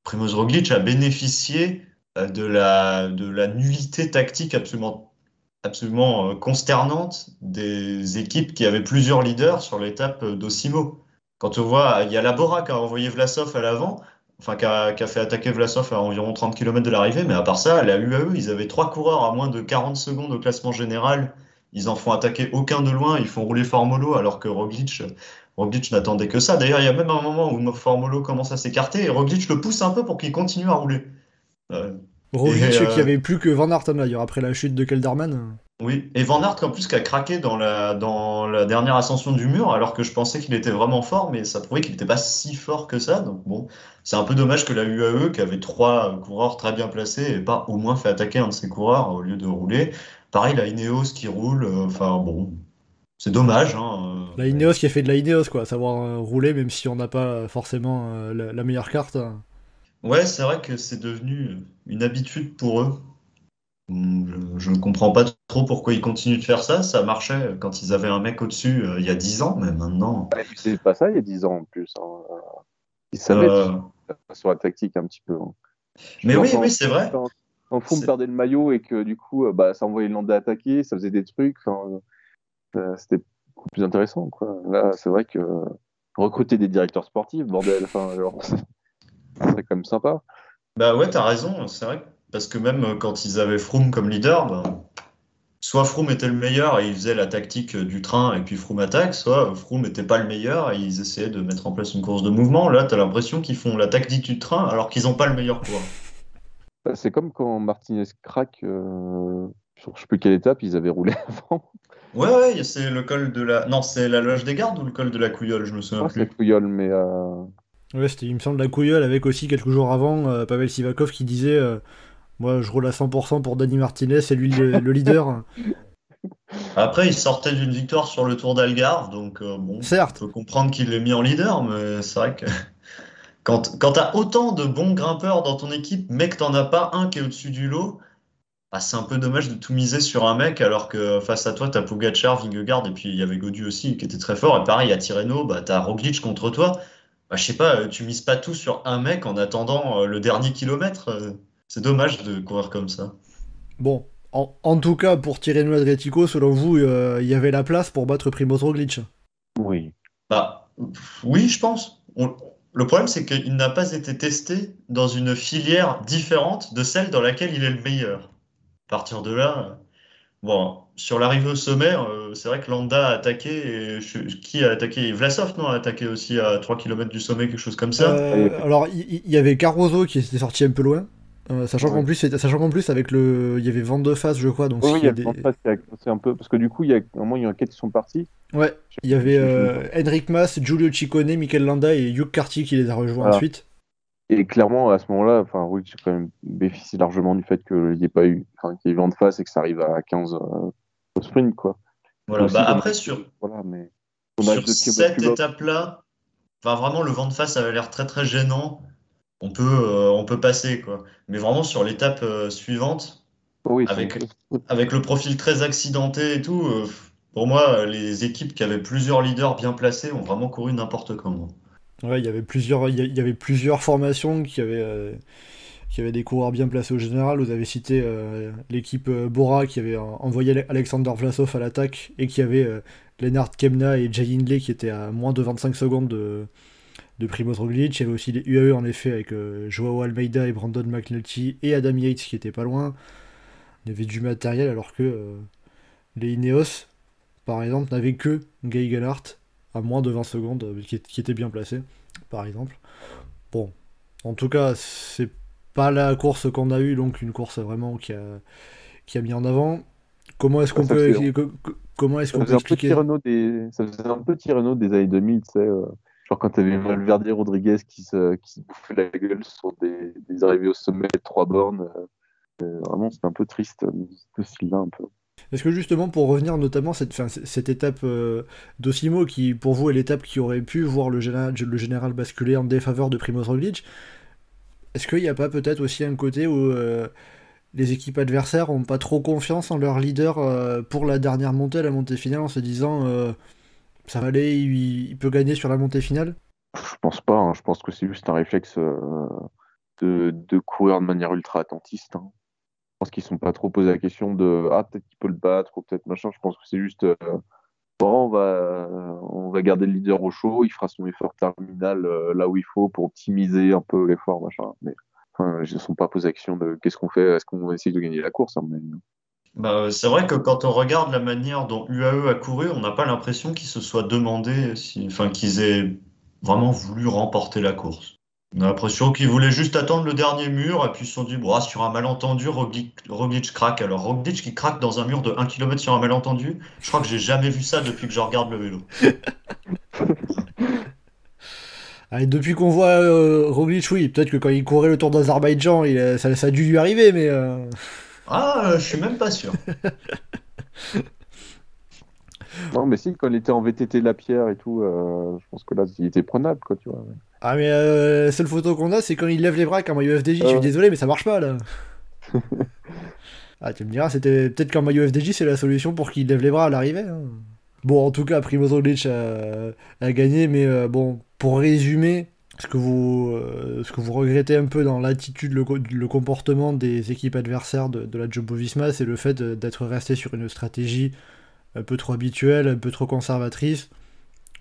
Primoz Roglic a bénéficié euh, de la, de la nullité tactique absolument, absolument euh, consternante des équipes qui avaient plusieurs leaders sur l'étape d'Osimo. Quand on voit, il y a Labora qui a envoyé Vlasov à l'avant, enfin, qui a, fait attaquer Vlasov à environ 30 km de l'arrivée, mais à part ça, la UAE, ils avaient trois coureurs à moins de 40 secondes au classement général. Ils en font attaquer aucun de loin, ils font rouler Formolo, alors que Roglic, Roglic n'attendait que ça. D'ailleurs, il y a même un moment où Formolo commence à s'écarter et Roglic le pousse un peu pour qu'il continue à rouler. Euh, Roglic qui euh, avait plus que Van Aert d'ailleurs après la chute de Kelderman. Oui, et Van Aert en plus qui a craqué dans la, dans la dernière ascension du mur, alors que je pensais qu'il était vraiment fort, mais ça prouvait qu'il n'était pas si fort que ça. Donc bon, c'est un peu dommage que la UAE, qui avait trois coureurs très bien placés, n'ait pas au moins fait attaquer un de ses coureurs au lieu de rouler. Pareil, la Ineos qui roule, euh, enfin bon, c'est dommage. Hein, euh, la Ineos qui a fait de la Ineos, quoi, savoir euh, rouler même si on n'a pas forcément la, meilleure carte. Ouais, c'est vrai que c'est devenu une habitude pour eux. Je ne comprends pas trop pourquoi ils continuent de faire ça. Ça marchait quand ils avaient un mec au-dessus euh, il y a 10 ans, mais maintenant. C'est pas ça il y a 10 ans en plus. Hein. Ils savaient euh... sur la tactique un petit peu. Hein. Mais oui, oui, c'est vrai. Quand, quand Froome perdait le maillot et que du coup, euh, bah, ça envoyait Landa attaquer, ça faisait des trucs. Euh, c'était beaucoup plus intéressant. Quoi. Là, c'est vrai que recruter des directeurs sportifs, bordel, c'est quand même sympa. Bah ouais, t'as raison. C'est vrai que parce que même euh, quand ils avaient Froome comme leader, ben, soit Froome était le meilleur et ils faisaient la tactique du train et puis Froome attaque, soit Froome n'était pas le meilleur et ils essayaient de mettre en place une course de mouvement. Là, tu as l'impression qu'ils font la tactique du train alors qu'ils n'ont pas le meilleur coureur. Bah, c'est comme quand Martinez craque euh, sur je sais plus quelle étape, ils avaient roulé avant. Ouais, ouais, c'est le col de la. Non, c'est la loge des gardes ou le col de la Couillole, je me souviens. C'est la Couillole, mais. Euh... Ouais, c'était, il me semble, la Couillole avec aussi quelques jours avant Pavel Sivakov qui disait moi, je roule à 100% pour Dani Martinez, c'est lui le, leader. Après, il sortait d'une victoire sur le Tour d'Algarve, donc euh, bon, Certes. on peut comprendre qu'il l'ait mis en leader, mais c'est vrai que quand, quand tu as autant de bons grimpeurs dans ton équipe, mais que tu as pas un qui est au-dessus du lot, bah, c'est un peu dommage de tout miser sur un mec, alors que face à toi, tu as Pogacar, Vingegaard, et puis il y avait Godu aussi qui était très fort. Et pareil, à Tirreno, bah, tu as Roglic contre toi. Bah, je sais pas, tu mises pas tout sur un mec en attendant euh, le dernier kilomètre. Euh. C'est dommage de courir comme ça. Bon, en, tout cas, pour Tirreno Adriatico, selon vous, euh, il y avait la place pour battre Primoz Roglic Oui. Bah, oui, je pense. le problème, c'est qu'il n'a pas été testé dans une filière différente de celle dans laquelle il est le meilleur. À partir de là, bon, sur l'arrivée au sommet, euh, c'est vrai que Landa a attaqué. Et qui a attaqué? Vlasov, non, a attaqué aussi à 3 km du sommet, quelque chose comme ça. Euh, alors, il y, avait Caruso qui était sorti un peu loin. Euh, sachant qu'en plus, sachant qu'en plus avec le, il y avait vent de face, je crois. Donc oui, il y a des... c'est un peu parce que du coup, il y a au moins il y a quatre qui sont partis. Ouais, il y avait euh, Henrik Mas, Giulio Ciccone, Mikel Landa et Hugh Carty qui les a rejoints ensuite. Et clairement, à ce moment-là, enfin, oui, quand même bénéficié largement du fait qu'il n'y ait pas eu, enfin, qu'il y ait vent de face et que ça arrive à 15 euh, au sprint, quoi. Voilà, Aussi, bah après, sur, Voilà, mais. A sur cette étape-là, enfin, vraiment, le vent de face avait l'air très très gênant. On peut, euh, on peut passer, quoi. Mais vraiment, sur l'étape euh, suivante, Oui, avec- avec le profil très accidenté et tout, euh, pour moi, les équipes qui avaient plusieurs leaders bien placés ont vraiment couru n'importe comment. Ouais, il y avait plusieurs, il y a- il y avait plusieurs formations qui avaient, euh, qui avaient des coureurs bien placés au général. Vous avez cité euh, l'équipe Bora qui avait envoyé Alexander Vlasov à l'attaque et qui avait euh, Lennart Kemna et Jay Hindley qui étaient à moins de 25 secondes de, de Primoz Roglic. Il y avait aussi les UAE en effet avec euh, Joao Almeida et Brandon McNulty et Adam Yates qui étaient pas loin. Il y avait du matériel alors que euh, les Ineos, par exemple, n'avaient que Guy Gellhardt à moins de 20 secondes, euh, qui, qui était bien placé, par exemple. Bon, en tout cas, c'est pas la course qu'on a eue, donc une course vraiment qui a, qui a mis en avant. Comment est-ce qu'on peut, comment est-ce qu'on peut expliquer des, ça faisait un peu Tirreno des années 2000, tu sais. euh, Genre quand t'avais Valverde Rodriguez qui se, qui se bouffait la gueule sur des, des arrivées au sommet trois bornes. euh, euh, vraiment, c'était un peu triste, euh, ce style-là, un peu. Est-ce que justement, pour revenir notamment cette, enfin, c- cette étape d'Osimo, qui pour vous est l'étape qui aurait pu voir le général, le général basculer en défaveur de Primoz Roglic, est-ce qu'il n'y a pas peut-être aussi un côté où les équipes adversaires n'ont pas trop confiance en leur leader pour la dernière montée, la montée finale, en se disant ça va aller, il, peut gagner sur la montée finale? Je pense pas, hein, je pense que c'est juste un réflexe euh, de, courir de manière ultra attentiste. hein. Je pense qu'ils ne sont pas trop posé la question de ah peut-être qu'il peut le battre ou peut-être machin. Je pense que c'est juste euh, bon on va garder le leader au chaud, il fera son effort terminal euh, là où il faut pour optimiser un peu l'effort machin. Mais ils ne sont pas posé la question de qu'est-ce qu'on fait, est-ce qu'on va essayer de gagner la course avis. Bah, c'est vrai que quand on regarde la manière dont UAE a couru, on n'a pas l'impression qu'ils se soient demandé, si, enfin qu'ils aient vraiment voulu remporter la course. On a l'impression qu'ils voulaient juste attendre le dernier mur et puis ils se sont dit, ah, sur un malentendu, Roglic, Roglic craque. Alors Roglic qui craque dans un mur de 1 km sur un malentendu, je crois que j'ai jamais vu ça depuis que je regarde le vélo. Depuis qu'on voit euh, Roglic, oui, peut-être que quand il courait le Tour d'Azerbaïdjan, ça a dû lui arriver, mais... euh, Ah, euh, je suis même pas sûr. Non mais si quand il était en VTT de la pierre et tout, euh, je pense que là il était prenable quoi tu vois. Ah mais euh, la seule photo qu'on a c'est quand il lève les bras comme maillot FDJ, je suis désolé mais ça marche pas là. ah tu me diras, c'était peut-être qu'en maillot FDJ c'est la solution pour qu'il lève les bras à l'arrivée. hein. Bon en tout cas Primoz Roglic a, a gagné mais euh, bon pour résumer ce que vous euh, ce que vous regrettez un peu dans l'attitude, le, le comportement des équipes adversaires de, de la Jumbo-Visma c'est le fait de- d'être resté sur une stratégie un peu trop habituelle, un peu trop conservatrice,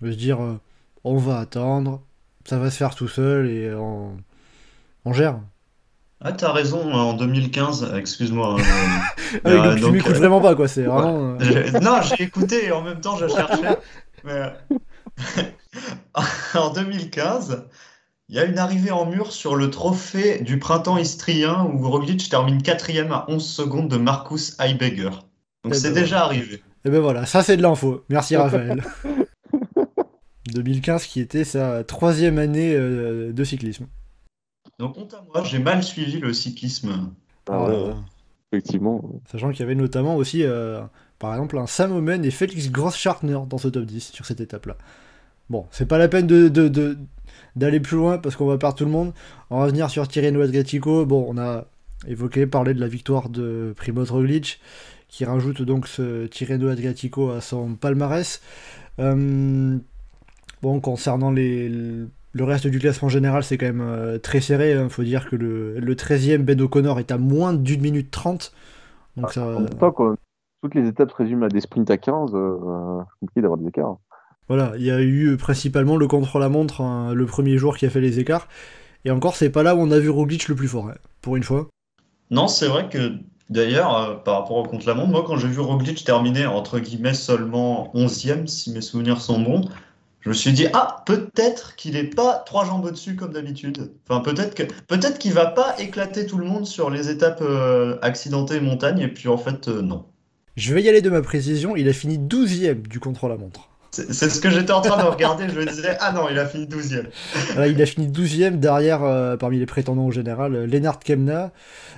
de se dire euh, on va attendre, ça va se faire tout seul et euh, on, on gère. Ah, t'as raison, en 2015, excuse-moi. hein, Ah Euh, donc tu m'écoutes euh, vraiment pas quoi, c'est vraiment. euh, Non, j'ai écouté et en même temps je cherchais. Mais... en 2015, il y a une arrivée en mur sur le trophée du printemps istrien où Roglic termine quatrième à 11 secondes de Marcus Heiberger. Donc Eh c'est ben déjà arrivé. Et ben voilà, ça c'est de l'info. Merci Raphaël. 2015 qui était sa troisième année euh, de cyclisme. Donc honte à moi, j'ai mal suivi le cyclisme. Ah, ouais, ouais, effectivement. Sachant qu'il y avait notamment aussi, euh, par exemple, un Sam Omen et Félix Gross-Schartner dans ce top 10 sur cette étape-là. Bon, c'est pas la peine de, de- de- d'aller plus loin parce qu'on va perdre tout le monde. On va venir sur Tirreno Adriatico. Bon, on a évoqué, parlé de la victoire de Primoz Roglic qui rajoute donc ce Tirreno Adriatico à son palmarès. Euh, bon, concernant les, le reste du classement général, c'est quand même euh, très serré. Il faut dire que le, le 13e Ben O'Connor est à moins d'une minute 30. Donc ça, En même temps, quand toutes les étapes se résument à des sprints à 15, euh, c'est compliqué d'avoir des écarts. Voilà, il y a eu euh, principalement le contre-la-montre hein, le premier jour qui a fait les écarts. Et encore, c'est pas là où on a vu Roglic le plus fort, hein, pour une fois. Non, c'est vrai que d'ailleurs, euh, par rapport au contre-la-montre, moi quand j'ai vu Roglic terminer entre guillemets seulement 11e, si mes souvenirs sont bons, je me suis dit, ah, peut-être qu'il est pas trois jambes au-dessus comme d'habitude. Enfin, peut-être que peut-être qu'il va pas éclater tout le monde sur les étapes euh, accidentées montagne, et puis en fait, euh, non. Je vais y aller de ma précision, il a fini 12ème du contre-la-montre. C'est ce que j'étais en train de regarder, je me disais, ah non, il a fini 12ème. Voilà, il a fini 12ème derrière, euh, parmi les prétendants au général, euh, Lennart Kemna.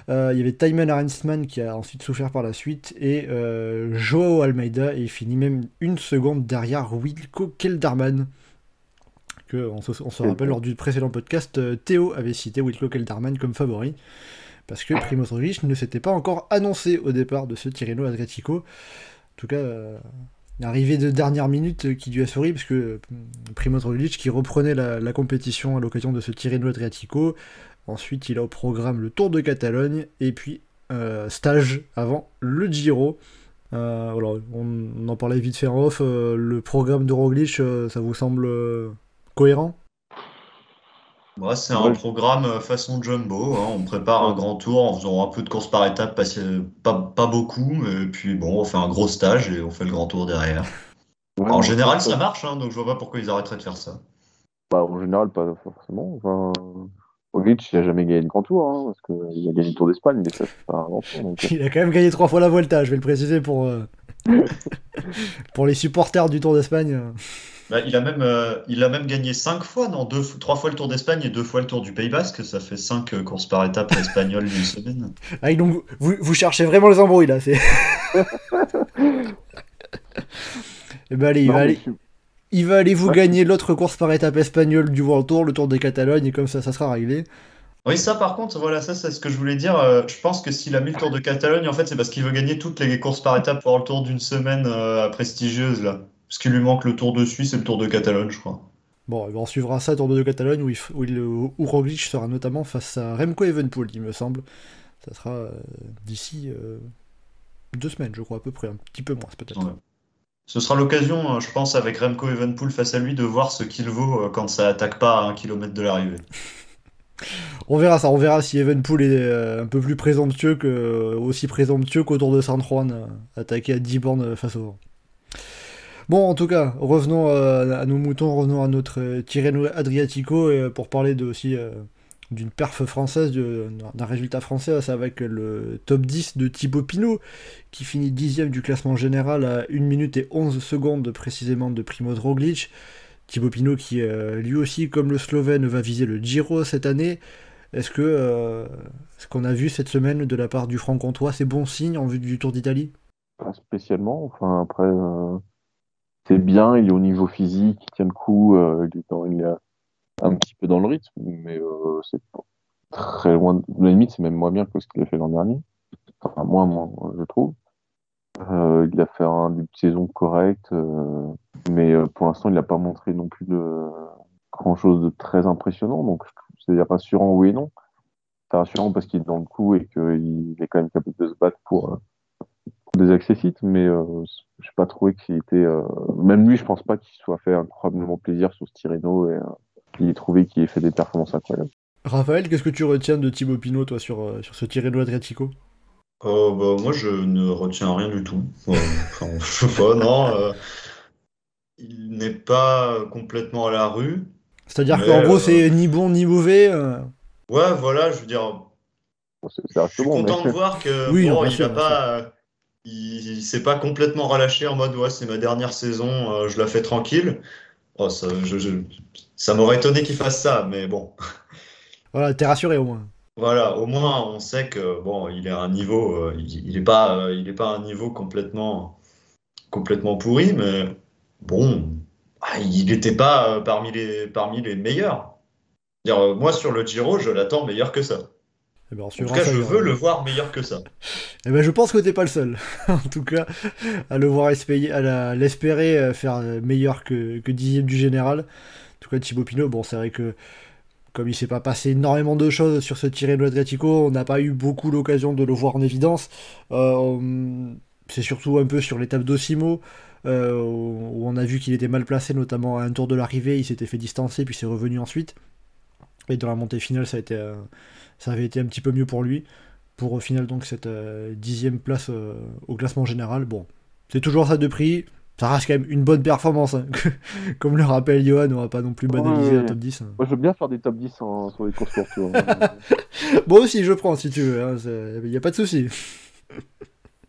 Euh, il y avait Thymen Arensman qui a ensuite souffert par la suite et euh, Joao Almeida et il finit même une seconde derrière Wilco Kelderman. Que on se, on se rappelle lors du précédent podcast, euh, Théo avait cité Wilco Kelderman comme favori parce que Primoz Roglic ne s'était pas encore annoncé au départ de ce Tirreno Adriatico. En tout cas, euh, arrivée de dernière minute euh, qui lui a souri parce que Primoz Roglic qui reprenait la, compétition à l'occasion de ce Tirreno Adriatico. Ensuite, il a au programme le Tour de Catalogne et puis euh, stage avant le Giro. Euh, on, en parlait vite fait en off. le programme de Roglic, ça vous semble cohérent? Moi, c'est Ouais. un programme euh, façon jumbo. hein. On prépare un grand tour en faisant un peu de course par étape, pas, pas, pas beaucoup, mais puis bon, on fait un gros stage et on fait le grand tour derrière. Ouais, en général, ça- marche, hein, donc je vois pas pourquoi ils arrêteraient de faire ça. Bah, en général, pas forcément. Enfin, Roglic, il a jamais gagné le Grand Tour, hein, parce qu'il a gagné le Tour d'Espagne, mais ça, c'est pas un Grand Tour. Donc, euh, Il a quand même gagné trois fois la Vuelta, je vais le préciser pour, euh, pour les supporters du Tour d'Espagne. Bah, il a même, euh, il a même gagné cinq fois, non, deux, trois fois le Tour d'Espagne et deux fois le Tour du Pays Basque. Ça fait cinq euh, courses par étape espagnoles d'une semaine. Ah, donc vous, vous cherchez vraiment les embrouilles là. C'est... Eh ben allez, il va aller, je il va aller vous Ouais. gagner l'autre course par étape espagnole du World Tour, le Tour de Catalogne, et comme ça, ça sera réglé. Oui, ça par contre, voilà, ça c'est ce que je voulais dire. Euh, je pense que s'il a mis le Tour de Catalogne, en fait, c'est parce qu'il veut gagner toutes les courses par étapes pour avoir le Tour d'une semaine euh, prestigieuse, là. Parce qu'il lui manque le Tour de Suisse et le Tour de Catalogne, je crois. Bon, eh ben, on suivra ça, Tour de Catalogne, où, il où, il- où Roglic sera notamment face à Remco Evenepoel, il me semble. Ça sera euh, d'ici euh, deux semaines, je crois, à peu près, un petit peu moins peut-être. Ouais. Ce sera l'occasion, euh, je pense, avec Remco Evenepoel face à lui, de voir ce qu'il vaut euh, quand ça attaque pas à un kilomètre de l'arrivée. On verra ça, on verra si Evenpool est euh, un peu plus présomptueux que aussi présomptueux qu'au Tour de San Juan, euh, attaqué à 10 bornes euh, face au vent. Bon, en tout cas, revenons euh, à nos moutons, revenons à notre euh, Tirreno Adriatico et, euh, pour parler aussi d'une perf française, d'un résultat français, avec le top 10 de Thibaut Pinot qui finit dixième du classement général à 1 minute et 11 secondes précisément de Primoz Roglic. Thibaut Pinot qui lui aussi, comme le Slovène, va viser le Giro cette année. Est-ce que ce qu'on a vu cette semaine de la part du franc-comtois, c'est bon signe en vue du Tour d'Italie? Pas spécialement. Enfin, après, c'est bien, il est au niveau physique, il tient le coup, euh, il, est un petit peu dans le rythme, mais euh, c'est très loin. De... la limite, c'est même moins bien que ce qu'il a fait l'an dernier. Enfin, moins, moins, je trouve. Euh, il a fait un début de saison correct, euh, mais pour l'instant, il n'a pas montré non plus grand-chose de très impressionnant. Donc, c'est rassurant, oui et non. C'est rassurant parce qu'il est dans le coup et qu'il est quand même capable de se battre pour des accessites, mais euh, je n'ai pas trouvé qu'il était. euh, Même lui, je pense pas qu'il soit fait incroyablement plaisir sur ce Tirreno et euh, qu'il ait trouvé qu'il ait fait des performances incroyables. Raphaël, qu'est-ce que tu retiens de Thibaut Pinot, toi, sur, euh, sur ce Tirreno Adriatico? Oh, bah, moi, je ne retiens rien du tout. Euh, enfin, je sais pas, non. euh, il n'est pas complètement à la rue. C'est-à-dire qu'en gros, euh, c'est ni bon ni mauvais. euh, Ouais, voilà, je veux dire, Bon, je suis bon, content mais- de voir que Oui, bon, il sûr, a bien pas, euh, il, il s'est pas complètement relâché en mode ouais, c'est ma dernière saison, euh, je la fais tranquille. Oh, ça, je- je- ça m'aurait étonné qu'il fasse ça, mais bon. Voilà, t'es rassuré au moins. Voilà, au moins on sait que bon, il est à un niveau, euh, il, il est pas, euh, il est pas à un niveau complètement, complètement pourri, mais bon, ah, il n'était pas parmi les, parmi les meilleurs. Dire, moi sur le Giro, je l'attends meilleur que ça. Eh ben, En tout cas, ça, je veux le voir meilleur que ça. Eh ben, je pense que t'es pas le seul, en tout cas, à le voir espérer, à l'espérer euh, faire euh, meilleur que, que dixième du général. En tout cas, Thibaut Pinot, bon, c'est vrai que comme il s'est pas passé énormément de choses sur ce Tirreno Adriatico, on n'a pas eu beaucoup l'occasion de le voir en évidence. Euh, c'est surtout un peu sur l'étape d'Osimo, euh, où on a vu qu'il était mal placé, notamment à un tour de l'arrivée, il s'était fait distancer, puis c'est revenu ensuite. Et dans la montée finale, ça, a été, ça avait été un petit peu mieux pour lui pour au final donc cette euh, dixième place euh, au classement général. Bon, c'est toujours ça de prix. Ça reste quand même une bonne performance. hein. Comme le rappelle Johan, on va pas non plus banaliser Ouais. un top 10. hein. Moi, je veux bien faire des top 10 en- sur les courses courtes. tu. Bon aussi, je prends si tu veux. Il n'y a pas de souci.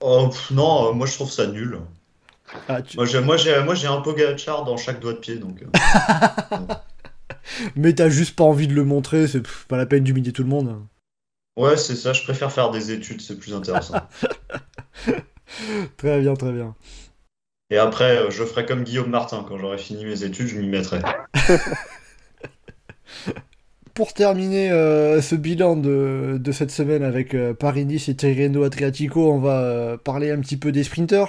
Oh, non, euh, moi je trouve ça nul. Ah, Moi, j'ai, moi, j'ai, moi, j'ai un Pogachar dans chaque doigt de pied, donc. Euh, Mais t'as juste pas envie de le montrer, c'est pas la peine d'humilier tout le monde. Ouais, c'est ça, je préfère faire des études, c'est plus intéressant. très bien, très bien. Et après, euh, je ferai comme Guillaume Martin, quand j'aurai fini mes études, je m'y mettrai. Pour terminer euh, ce bilan de, cette semaine avec euh, Paris-Nice et Tirreno Adriatico, on va parler un petit peu des sprinters,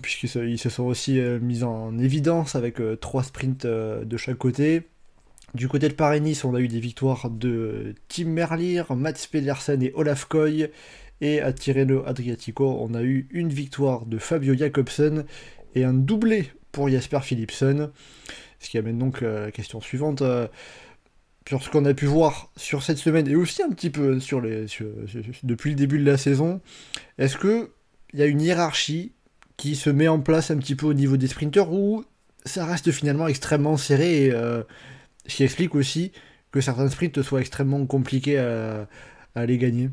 puisqu'ils se sont aussi mis en évidence avec trois sprints de chaque côté. Du côté de Paris-Nice, on a eu des victoires de Tim Merlier, Mats Pedersen et Olaf Koy. Et à Tirreno Adriatico, on a eu une victoire de Fabio Jacobsen et un doublé pour Jasper Philipsen. Ce qui amène donc euh, la question suivante. Euh, sur ce qu'on a pu voir sur cette semaine et aussi un petit peu sur les, depuis le début de la saison, est-ce qu'il y a une hiérarchie qui se met en place un petit peu au niveau des sprinters ou ça reste finalement extrêmement serré euh, ce qui explique aussi que certains sprints soient extrêmement compliqués à, aller gagner.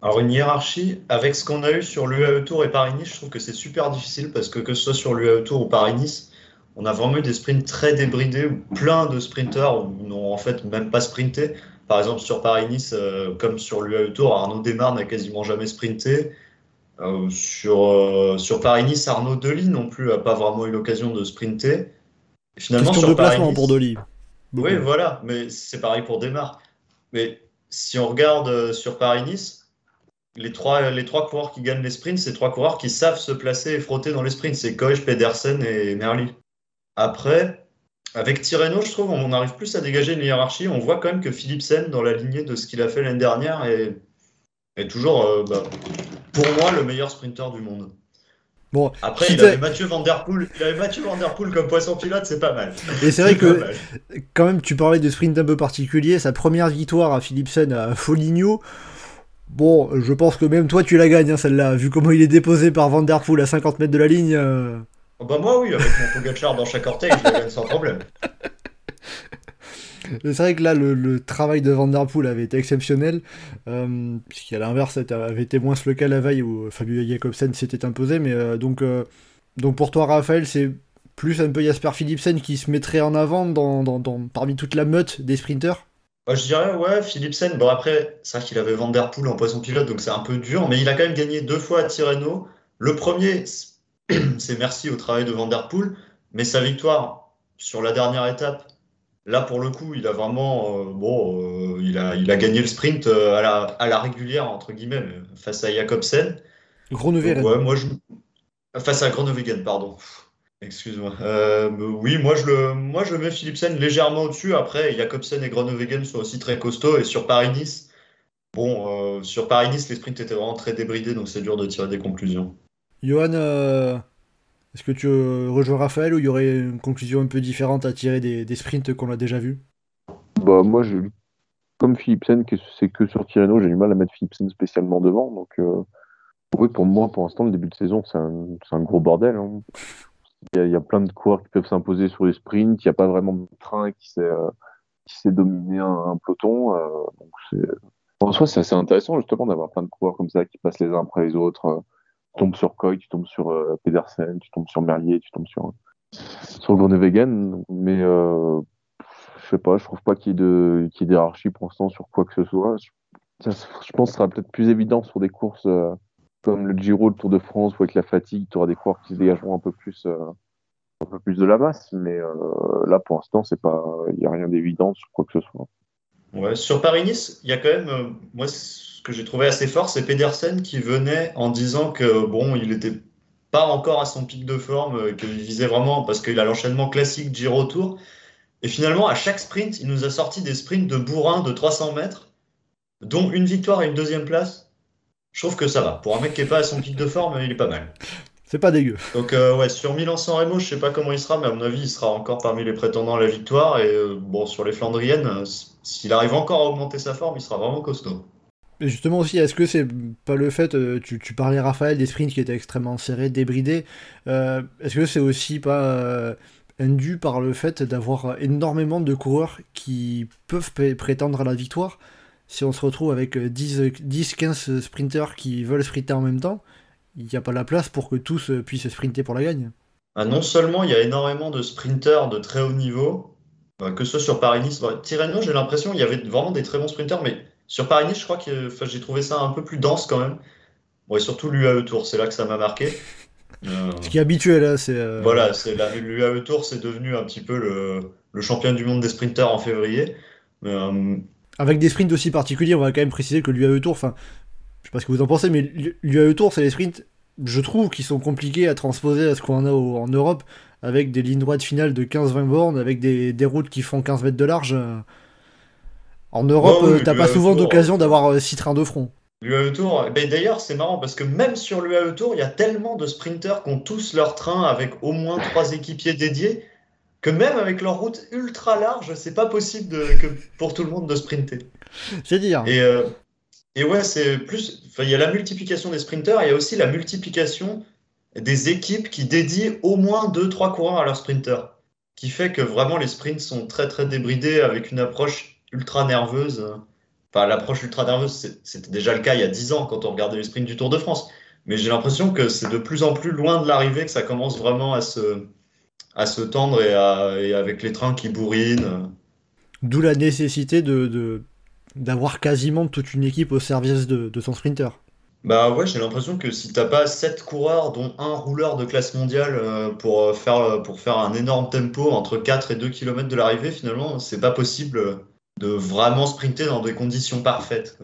Alors une hiérarchie, avec ce qu'on a eu sur l'UAE Tour et Paris-Nice, je trouve que c'est super difficile parce que que ce soit sur l'UAE Tour ou Paris-Nice, on a vraiment eu des sprints très débridés où plein de sprinteurs n'ont en fait même pas sprinté. Par exemple sur Paris-Nice, euh, comme sur l'UAE Tour, Arnaud Desmar n'a quasiment jamais sprinté. Euh, sur euh, sur Paris-Nice, Arnaud Delis non plus n'a pas vraiment eu l'occasion de sprinter. Et finalement, sur de placement pour Delis. Oui, voilà, mais c'est pareil pour Desmar. Mais si on regarde euh, sur Paris-Nice, les trois, les trois coureurs qui gagnent les sprints, c'est trois coureurs qui savent se placer et frotter dans les sprints. C'est Koch, Pedersen et Merli. Après, avec Tirreno, je trouve, on arrive plus à dégager une hiérarchie. On voit quand même que Philipsen, dans la lignée de ce qu'il a fait l'année dernière, est, est toujours, euh, bah, pour moi, le meilleur sprinter du monde. Bon, Après, il avait, Mathieu Van Der Poel, il avait Mathieu Van Der Poel comme poisson pilote, c'est pas mal. Et c'est vrai que, quand même, tu parlais de sprint un peu particulier. Sa première victoire à Philipsen à Foligno. Bon, je pense que même toi, tu la gagnes, hein, celle-là. Vu comment il est déposé par Van Der Poel à 50 mètres de la ligne. Euh. Oh, bah, moi, oui, avec mon Pogacar dans chaque orteil, je la gagne sans problème. C'est vrai que là, le, travail de Vanderpool avait été exceptionnel, euh, puisqu'à l'inverse, ça avait été moins le cas la veille où Fabio Jacobsen s'était imposé. Mais euh, donc, euh, donc pour toi, Raphaël, c'est plus un peu Jasper Philipsen qui se mettrait en avant dans, parmi toute la meute des sprinters bah, Je dirais, ouais, Philipsen. Bon, après, c'est vrai qu'il avait Vanderpool en poisson pilote, donc c'est un peu dur, mais il a quand même gagné deux fois à Tirreno. Le premier, c'est merci au travail de Vanderpool, mais sa victoire sur la dernière étape Là, pour le coup, il a vraiment, euh, bon, euh, il, a, il a gagné le sprint euh, à, la, à la régulière, entre guillemets, face à Jacobsen. Groenewegen. Ouais, moi, je... Face à Groenewegen, pardon. Excuse-moi. oui, moi je, le, moi, je mets Philipsen légèrement au-dessus. Après, Jacobsen et Groenewegen sont aussi très costauds. Et sur Paris-Nice, bon, sur Paris-Nice, les sprints étaient vraiment très débridés, donc c'est dur de tirer des conclusions. Johan, est-ce que tu rejoins Raphaël ou il y aurait une conclusion un peu différente à tirer des, sprints qu'on a déjà vus? Bah, Moi, je, comme Philipsen, c'est que sur Tirreno, j'ai du mal à mettre Philipsen spécialement devant. Donc, euh, oui, pour moi, pour l'instant, le début de saison, c'est un, gros bordel. Hein. Il, y a, plein de coureurs qui peuvent s'imposer sur les sprints. Il n'y a pas vraiment de train qui sait, euh, dominer un, peloton. Euh, en soi, c'est assez intéressant justement d'avoir plein de coureurs comme ça qui passent les uns après les autres tombes sur Coy, tu tombes sur euh, Pedersen, tu tombes sur Merlier, tu tombes sur, sur Groenewegen. Mais euh, je sais pas, je trouve pas qu'il y ait de pour l'instant sur quoi que ce soit. Je, pense que ce sera peut-être plus évident sur des courses euh, comme le Giro, le Tour de France, ou avec la fatigue, tu auras des coureurs qui se dégageront un peu plus, un peu plus de la masse. Mais là, pour l'instant, il n'y a rien d'évident sur quoi que ce soit. Ouais, sur Paris-Nice, il y a quand même, moi, que j'ai trouvé assez fort, c'est Pedersen qui venait en disant que bon, il n'était pas encore à son pic de forme, euh, qu'il visait vraiment parce qu'il a l'enchaînement classique Giro Tour. Et finalement, à chaque sprint, il nous a sorti des sprints de bourrin de 300 mètres, dont une victoire et une deuxième place. Je trouve que ça va. Pour un mec qui n'est pas à son pic de forme, il est pas mal. C'est pas dégueu. Donc euh, ouais, sur Milan-San Remo, je sais pas comment il sera, mais à mon avis, il sera encore parmi les prétendants à la victoire. Et euh, bon, sur les Flandriennes, s'il arrive encore à augmenter sa forme, il sera vraiment costaud. Mais justement aussi, est-ce que c'est pas le fait, euh, tu, parlais Raphaël des sprints qui étaient extrêmement serrés, débridés, euh, est-ce que c'est aussi pas euh, indu par le fait d'avoir énormément de coureurs qui peuvent prétendre à la victoire? Si on se retrouve avec 10-15 sprinters qui veulent sprinter en même temps, il n'y a pas la place pour que tous puissent sprinter pour la gagne. ah, non seulement il y a énormément de sprinters de très haut niveau, bah, que ce soit sur Paris-Nice. Bah, Tirreno, j'ai l'impression qu'il y avait vraiment des très bons sprinters, mais sur Paris-Nice, je crois que enfin, j'ai trouvé ça un peu plus dense quand même. Bon, et surtout l'UAE Tour, c'est là que ça m'a marqué. Euh, Ce qui est habituel, là, c'est. euh, Voilà, l'UAE Tour, c'est devenu un petit peu le, le champion du monde des sprinters en février. Euh, Avec des sprints aussi particuliers, on va quand même préciser que l'UAE Tour, enfin, sais pas ce que vous en pensez, mais l'UAE Tour, c'est les sprints, je trouve, qui sont compliqués à transposer à ce qu'on a au- en Europe, avec des lignes droites finales de 15-20 bornes, avec des, des routes qui font 15 mètres de large. euh. En Europe, Ouais, oui, euh, t'as pas souvent d'occasion d'avoir 6 trains de front. L'UAE Tour, ben d'ailleurs, c'est marrant parce que même sur l'UAE Tour, il y a tellement de sprinters qui ont tous leur train avec au moins trois équipiers dédiés que même avec leur route ultra large, c'est pas possible de- que pour tout le monde de sprinter. C'est dire. Et, euh, et ouais, c'est plus. il y a la multiplication des sprinters, il y a aussi la multiplication des équipes qui dédient au moins 2-3 coureurs à leurs sprinters. Qui fait que vraiment les sprints sont très très débridés avec une approche ultra nerveuse. Enfin, l'approche ultra nerveuse, c'était déjà le cas il y a 10 ans quand on regardait les sprints du Tour de France. Mais j'ai l'impression que c'est de plus en plus loin de l'arrivée que ça commence vraiment à se, à se tendre et, avec les trains qui bourrinent. D'où la nécessité de- d'avoir quasiment toute une équipe au service de, de son sprinter. Bah ouais, j'ai l'impression que si t'as pas 7 coureurs, dont un rouleur de classe mondiale euh, pour euh, faire, pour faire un énorme tempo entre 4 et 2 km de l'arrivée, finalement, c'est pas possible euh, de vraiment sprinter dans des conditions parfaites.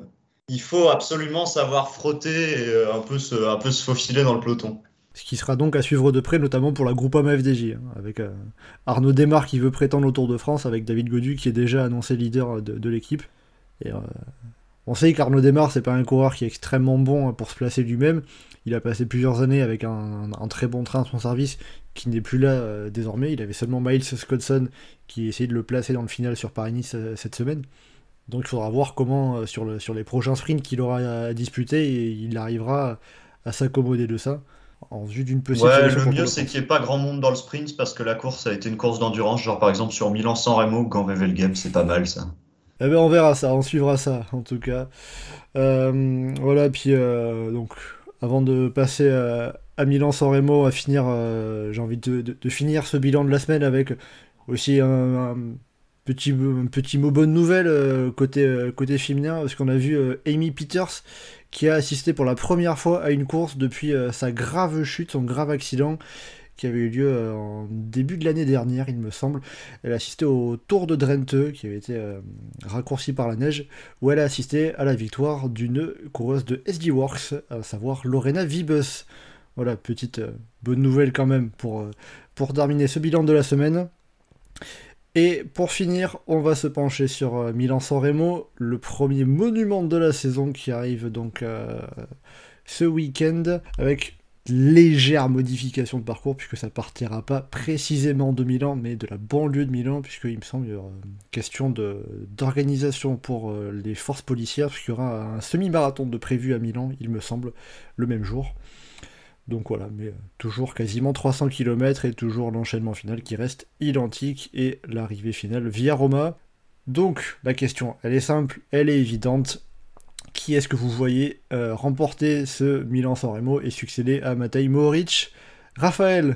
Il faut absolument savoir frotter et euh, un peu se, un peu se faufiler dans le peloton. Ce qui sera donc à suivre de près, notamment pour la Groupama FDJ, hein, avec euh, Arnaud Desmar qui veut prétendre au Tour de France, avec David Godu qui est déjà annoncé leader de, de l'équipe. Et euh, on sait qu'Arnaud Desmar, c'est pas un coureur qui est extrêmement bon pour se placer lui-même. Il a passé plusieurs années avec un, un très bon train à son service qui n'est plus là euh, désormais. Il avait seulement Miles Scottson qui essayait de le placer dans le final sur Paris-Nice euh, cette semaine. Donc il faudra voir comment, sur, le, sur les prochains sprints qu'il aura à disputer, et il arrivera à, à s'accommoder de ça en vue d'une possible Ouais, le mieux c'est qu'il n'y ait pas grand monde dans le sprint parce que la course a été une course d'endurance, genre par exemple sur Milan-San Remo, Gand Game, c'est pas mal ça. Eh ben on verra ça, on suivra ça en tout cas. Euh, voilà, puis euh, donc avant de passer à, à Milan-San Remo, à finir, euh, j'ai envie de, finir ce bilan de la semaine avec aussi un, petit, un petit mot bonne nouvelle euh, côté, euh, côté féminin, parce qu'on a vu euh, Amy Peters qui a assisté pour la première fois à une course depuis euh, sa grave chute, son grave accident qui avait eu lieu euh, en début de l'année dernière, il me semble. Elle a assisté au Tour de Drenthe, qui avait été euh, raccourci par la neige, où elle a assisté à la victoire d'une coureuse de SD Works, à savoir Lorena Vibus. Voilà, petite euh, bonne nouvelle quand même pour, pour terminer ce bilan de la semaine. Et pour finir, on va se pencher sur Milan-San Remo, le premier monument de la saison qui arrive donc ce week-end, avec légère modification de parcours, puisque ça partira pas précisément de Milan, mais de la banlieue de Milan, puisqu'il me semble question d'organisation pour euh, les forces policières, puisqu'il y aura un semi-marathon de prévu à Milan, il me semble, le même jour. Donc voilà, mais euh, toujours quasiment 300 km et toujours l'enchaînement final qui reste identique et l'arrivée finale via Roma. Donc la question, elle est simple, elle est évidente. Qui est-ce que vous voyez euh, remporter ce Milan-San Remo et succéder à Matej Mohoric Raphaël,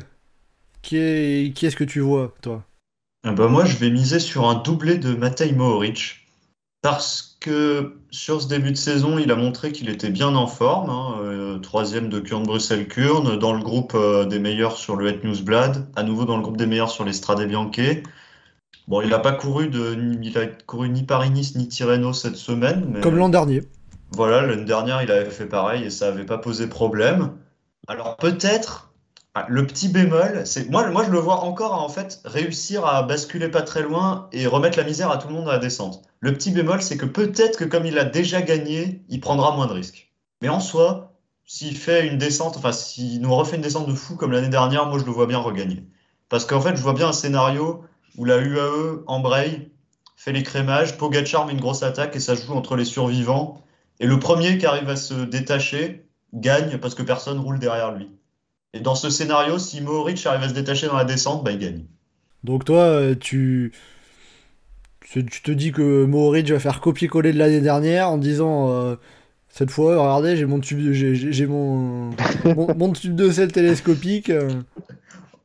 qui, est, qui est-ce que tu vois, toi? Ah bah moi, je vais miser sur un doublé de Matej Mohoric parce que sur ce début de saison, il a montré qu'il était bien en forme. hein, euh, troisième de Kurn Bruxelles-Kurn, dans le groupe euh, des meilleurs sur le Het Newsblad, à nouveau dans le groupe des meilleurs sur les Strade Bianche. Bon, il n'a pas couru de, ni- il a couru ni Paris-Nice ni Tirreno cette semaine, mais Comme l'an dernier. Voilà, l'année dernière, il avait fait pareil et ça n'avait pas posé problème. Alors peut-être, ah, le petit bémol, c'est moi, moi je le vois encore en fait réussir à basculer pas très loin et remettre la misère à tout le monde dans la descente. Le petit bémol, c'est que peut-être que comme il a déjà gagné, il prendra moins de risques. Mais en soi, s'il fait une descente, enfin s'il nous refait une descente de fou comme l'année dernière, moi je le vois bien regagner. Parce qu'en fait, je vois bien un scénario où la UAE embraye, fait l'écrémage, Pogacar met une grosse attaque et ça joue entre les survivants. Et le premier qui arrive à se détacher gagne parce que personne roule derrière lui. Et dans ce scénario, si Mohoric arrive à se détacher dans la descente, bah il gagne. Donc toi, euh, tu, tu te dis que Mohoric va faire copier-coller de l'année dernière en disant euh, cette fois, regardez, j'ai mon tube, de- j'ai mon, mon, mon tube de sel télescopique.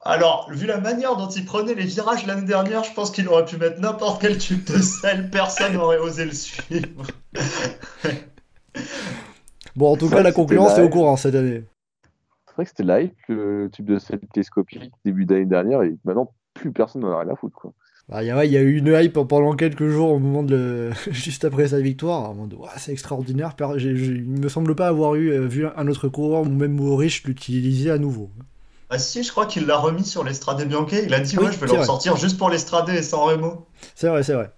Alors, vu la manière dont il prenait les virages l'année dernière, je pense qu'il aurait pu mettre n'importe quel tube de sel, personne n'aurait osé le suivre. Bon, en tout cas, la concurrence est au courant cette année. C'est vrai que c'était live, le tube de sel télescopique début d'année dernière, et maintenant, plus personne n'en a rien à foutre. Quoi. Bah, Il y, a- ouais, il y a eu une hype pendant quelques jours au moment de le... juste après sa victoire. En mode, Ouah, c'est extraordinaire. Per- j'ai- j'ai- Il me semble pas avoir eu euh, vu un autre coureur ou même Mohoric l'utiliser à nouveau. Ah si, je crois qu'il l'a remis sur l'Estrade Bianchi. Il a dit, Oui, ouais, je vais le ressortir juste pour l'Estrade et sans Remo. C'est vrai, c'est vrai.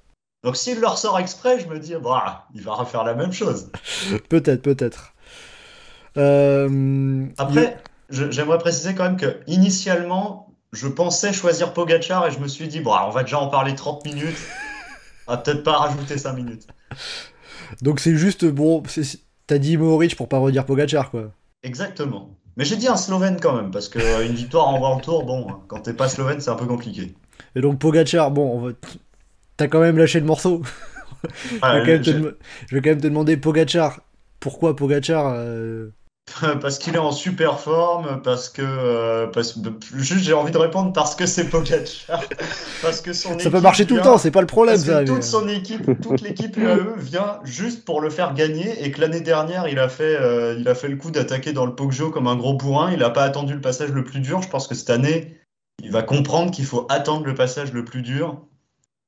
Donc s'il le ressort exprès, je me dis, bah, il va refaire la même chose. Peut-être, peut-être. Euh, Après, j'aimerais préciser quand même que initialement, je pensais choisir Pogachar et je me suis dit, bon, on va déjà en parler 30 minutes. On va peut-être pas rajouter 5 minutes. Donc c'est juste, bon, t'as dit Mohoric pour pas redire Pogachar, quoi. Exactement. Mais j'ai dit un Slovène quand même, parce qu'une victoire en World Tour, bon, quand t'es pas Slovène, c'est un peu compliqué. Et donc Pogachar, bon, on va... t'as quand même lâché le morceau. je, vais quand même te j'ai- dem- je vais quand même te demander Pogachar. Pourquoi Pogachar euh, Parce qu'il est en super forme, parce que, euh, parce, juste j'ai envie de répondre parce que c'est Pogacar, parce que son Ça peut marcher tout le temps, c'est pas le problème, Parce que ça. mais- toute son équipe, toute l'équipe UAE vient juste pour le faire gagner et que l'année dernière il a fait, euh, il a fait le coup d'attaquer dans le Poggio comme un gros bourrin. Il n'a pas attendu le passage le plus dur. Je pense que cette année il va comprendre qu'il faut attendre le passage le plus dur.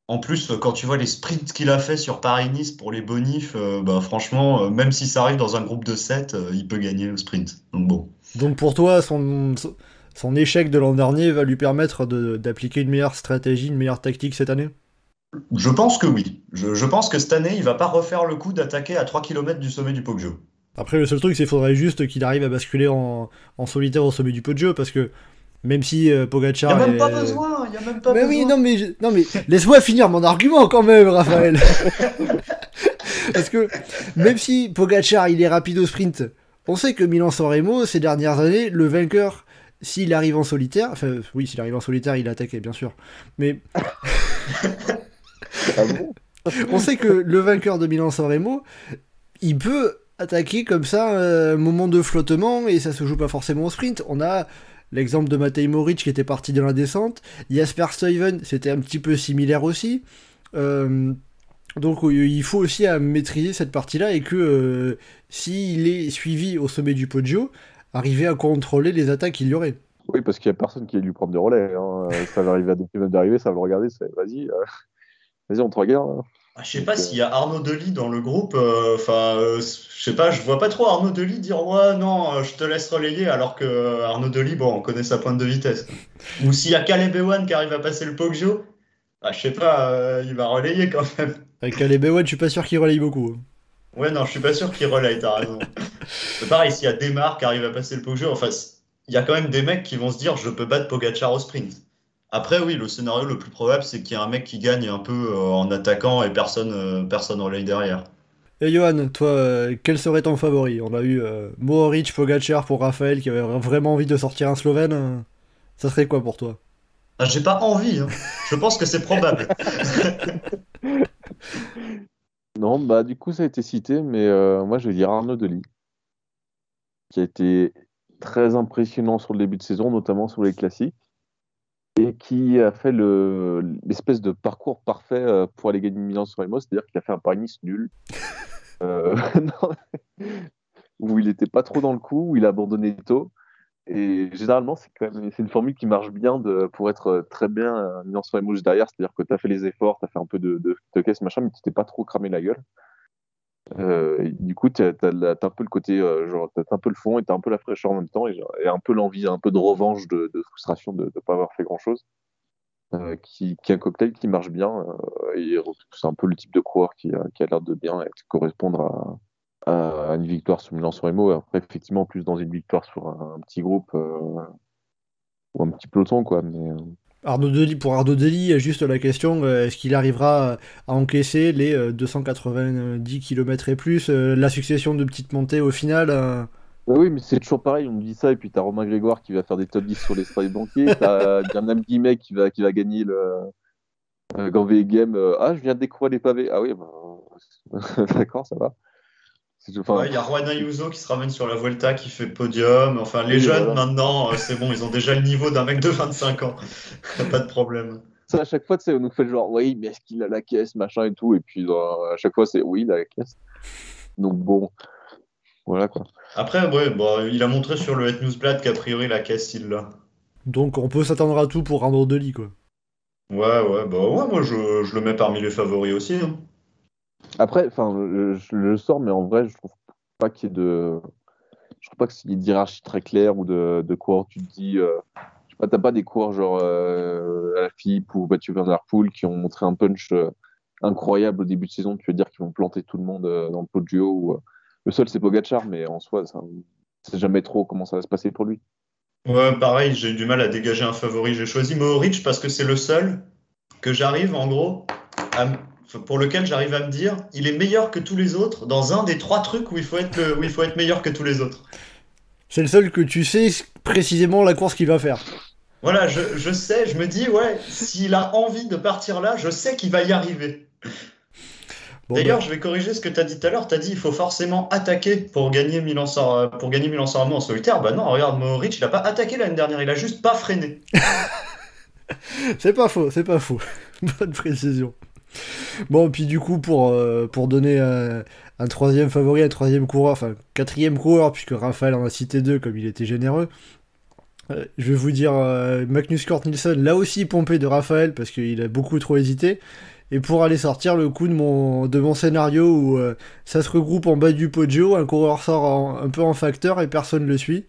En plus, quand tu vois les sprints qu'il a fait sur Paris-Nice pour les bonifs, euh, bah, franchement, euh, même si ça arrive dans un groupe de 7, euh, il peut gagner le sprint. Donc bon. Donc pour toi, son, son échec de l'an dernier va lui permettre d'appliquer une meilleure stratégie, une meilleure tactique cette année? Je pense que oui. Je, je pense que cette année, il va pas refaire le coup d'attaquer à 3 km du sommet du Poggio. Après, le seul truc, c'est qu'il faudrait juste qu'il arrive à basculer en, en solitaire au sommet du Poggio, parce que même si euh, Il Pogacar n'y a même est- pas besoin, il y a même pas Mais besoin. oui, non mais, je- non mais laisse-moi finir mon argument quand même, Raphaël. Parce que même si Pogachar il est rapide au sprint, on sait que Milan-San Remo ces dernières années, le vainqueur, s'il arrive en solitaire, enfin oui, s'il arrive en solitaire, il attaque bien sûr, mais Ah bon on sait que le vainqueur de Milan-San Remo, il peut attaquer comme ça euh, un moment de flottement et ça se joue pas forcément au sprint. On a l'exemple de Matej Moric qui était parti dans la descente. Jasper Stuyven, c'était un petit peu similaire aussi. Euh, donc euh, il faut aussi maîtriser cette partie-là et que euh, s'il est suivi au sommet du Poggio, arriver à contrôler les attaques qu'il y aurait. Oui, parce qu'il n'y a personne qui va lui prendre des relais. hein. Ça va arriver à deux d'arrivée, ça va le regarder, vas-y, vas-y, on te regarde. hein. Ah, Je sais pas s'il y a Arnaud Delis dans le groupe. euh, Enfin, euh, je sais pas, je vois pas trop Arnaud Delis dire ouais non, euh, je te laisse relayer, alors que euh, Arnaud Delis, bon, on connaît sa pointe de vitesse. Ou s'il y a Caleb Ewan qui arrive à passer le Poggio, ah, je sais pas, il va relayer quand même. Avec Caleb Ewan, je suis pas sûr qu'il relaye beaucoup. hein. Ouais, non, je suis pas sûr qu'il relaye, t'as raison. C'est pareil, s'il y a Demar qui arrive à passer le Poggio, enfin, il y a quand même des mecs qui vont se dire je peux battre Pogacar au sprint. Après, oui, le scénario le plus probable, c'est qu'il y a un mec qui gagne un peu euh, en attaquant et personne, euh, personne relaye derrière. Et Johan, toi, euh, quel serait ton favori? On a eu euh, Mohoric, Pogacar pour Raphaël qui avait vraiment envie de sortir un Slovène. Ça serait quoi pour toi? Ah, j'ai pas envie, hein. Je pense que c'est probable. Non, bah du coup ça a été cité, mais euh, moi je vais dire Arnaud Delis, qui a été très impressionnant sur le début de saison, notamment sur les classiques, et qui a fait le l'espèce de parcours parfait euh, pour aller gagner Milan sur Remo, c'est-à-dire qu'il a fait un Paris-Nice nul, euh, non, où il n'était pas trop dans le coup, où il a abandonné tôt. Et généralement, c'est quand même une formule qui marche bien de, pour être très bien à Milan sur Remo juste derrière, c'est-à-dire que tu as fait les efforts, tu as fait un peu de, de, de caisse, machin, mais tu t'es pas trop cramé la gueule. Euh, et du coup, tu as, un peu le côté, euh, genre, t'as un peu le fond et tu as un peu la fraîcheur en même temps et, et un peu l'envie, un peu de revanche, de, de frustration de ne pas avoir fait grand chose. Euh, qui, qui est un cocktail qui marche bien euh, et c'est un peu le type de coureur qui, qui a l'air de bien être- correspondre à, à une victoire sur Milan sur Remo. Après, effectivement, plus dans une victoire sur un, petit groupe euh, ou un petit peloton, quoi. Mais Arnaud Delis, pour Arnaud Delis, il y a juste la question euh, est-ce qu'il arrivera à encaisser les euh, 290 km et plus, euh, la succession de petites montées au final euh, oui, mais c'est toujours pareil, on me dit ça, et puis t'as Romain Grégoire qui va faire des top 10 sur les strades banquiers, t'as Bernam Guimet qui va, qui va gagner le euh, Game. euh, ah, je viens de découvrir les pavés. Ah oui, bah, d'accord, ça va. Enfin, Ouais, il y a Juan Ayuso qui se ramène sur la Vuelta, qui fait podium. Enfin, les Oui, jeunes, voilà. maintenant, euh, c'est bon, ils ont déjà le niveau d'un mec de 25 ans. Pas de problème. ça, à chaque fois, tu sais, on nous fait le genre, oui, mais est-ce qu'il a la caisse, machin et tout. Et puis, euh, à chaque fois, c'est oui, il a la caisse. Donc, bon, voilà quoi. Après, ouais, bon, il a montré sur le Het Newsblad qu'a priori la caisse, il l'a. Donc on peut s'attendre à tout pour rendre de lit, quoi. Ouais, ouais, bah ouais, moi je, je le mets parmi les favoris aussi. hein. Après, enfin, je, le sors, mais en vrai, je trouve pas qu'il y ait de. Je trouve pas qu'il y ait d'hierarchie très claire ou de, de coureurs. Tu te dis, euh, pas, t'as pas des coureurs genre euh, à la Philippe ou Mathieu Van Der Poel qui ont montré un punch euh, incroyable au début de saison. Tu veux dire qu'ils vont planter tout le monde euh, dans le podio ou, euh, Le seul, c'est Pogacar, mais en soi, ça, c'est jamais trop comment ça va se passer pour lui. Ouais, pareil, j'ai du mal à dégager un favori. J'ai choisi Mohoric parce que c'est le seul que j'arrive, en gros, à pour lequel j'arrive à me dire, il est meilleur que tous les autres dans un des trois trucs où il faut être, le- où il faut être meilleur que tous les autres. C'est le seul que tu sais précisément la course qu'il va faire. Voilà, je, je sais, je me dis, ouais, s'il a envie de partir là, je sais qu'il va y arriver. Bon, D'ailleurs, bah, je vais corriger ce que tu as dit tout à l'heure. Tu as dit il faut forcément attaquer pour gagner Milan San pour gagner Milan San Remo en solitaire. Bah non, regarde, Mohoric, il a pas attaqué l'année dernière, il a juste pas freiné. c'est pas faux, c'est pas faux. Bonne précision. Bon, puis du coup, pour, euh, donner un, un troisième favori, un troisième coureur, enfin quatrième coureur, puisque Raphaël en a cité deux comme il était généreux, euh, je vais vous dire euh, Magnus Cort Nielsen, là aussi pompé de Raphaël, parce qu'il a beaucoup trop hésité. Et pour aller sortir le coup de mon, de mon scénario où euh, ça se regroupe en bas du podio, un coureur sort un peu en facteur et personne le suit.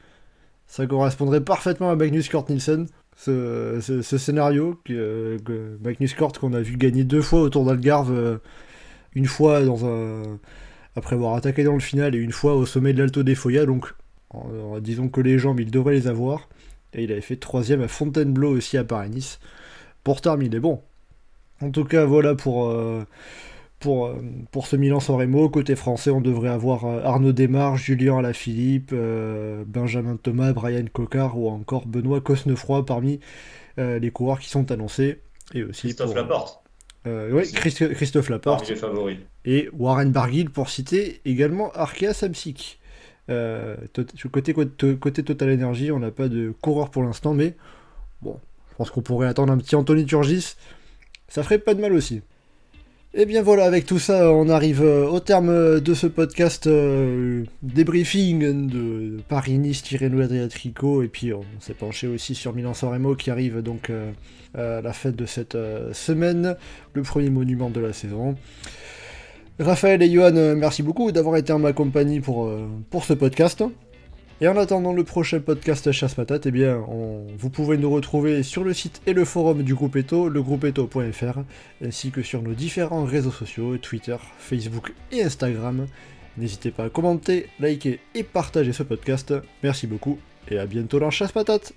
Ça correspondrait parfaitement à Magnus Cort Nielsen, ce, scénario que, que Magnus Cort qu'on a vu gagner deux fois au Tour d'Algarve, euh, une fois dans un, après avoir attaqué dans le final et une fois au sommet de l'Alto des Foya, donc disons que les jambes il devrait les avoir. Et il avait fait troisième à Fontainebleau aussi à Paris-Nice. Pour terminer, bon. En tout cas, voilà pour, euh, pour, euh, pour ce Milan-San Remo. Côté français, on devrait avoir euh, Arnaud Desmar, Julien Alaphilippe, euh, Benjamin Thomas, Brian Cocard ou encore Benoît Cosnefroy parmi euh, les coureurs qui sont annoncés. Et aussi Christophe pour, Laporte, euh, Christ- Christophe Laporte parmi les favoris. et Warren Barguil pour citer également Arkea Samsic. Côté, côté Total Energy, on n'a pas de coureur pour l'instant, mais bon, je pense qu'on pourrait attendre un petit Anthony Turgis. Ça ferait pas de mal aussi. Et bien voilà, avec tout ça, on arrive euh, au terme de ce podcast euh, débriefing de Paris-Nice, Tirreno Adriatico, et puis on s'est penché aussi sur Milan-San Remo qui arrive donc euh, à la fête de cette euh, semaine, le premier monument de la saison. Raphaël et Johan, euh, merci beaucoup d'avoir été en ma compagnie euh, pour ce podcast. Et en attendant le prochain podcast Chasse Patate, eh bien, vous pouvez nous retrouver sur le site et le forum du groupe Eto, legroupeeto.fr, ainsi que sur nos différents réseaux sociaux, Twitter, Facebook et Instagram. N'hésitez pas à commenter, liker et partager ce podcast. Merci beaucoup et à bientôt dans Chasse Patate.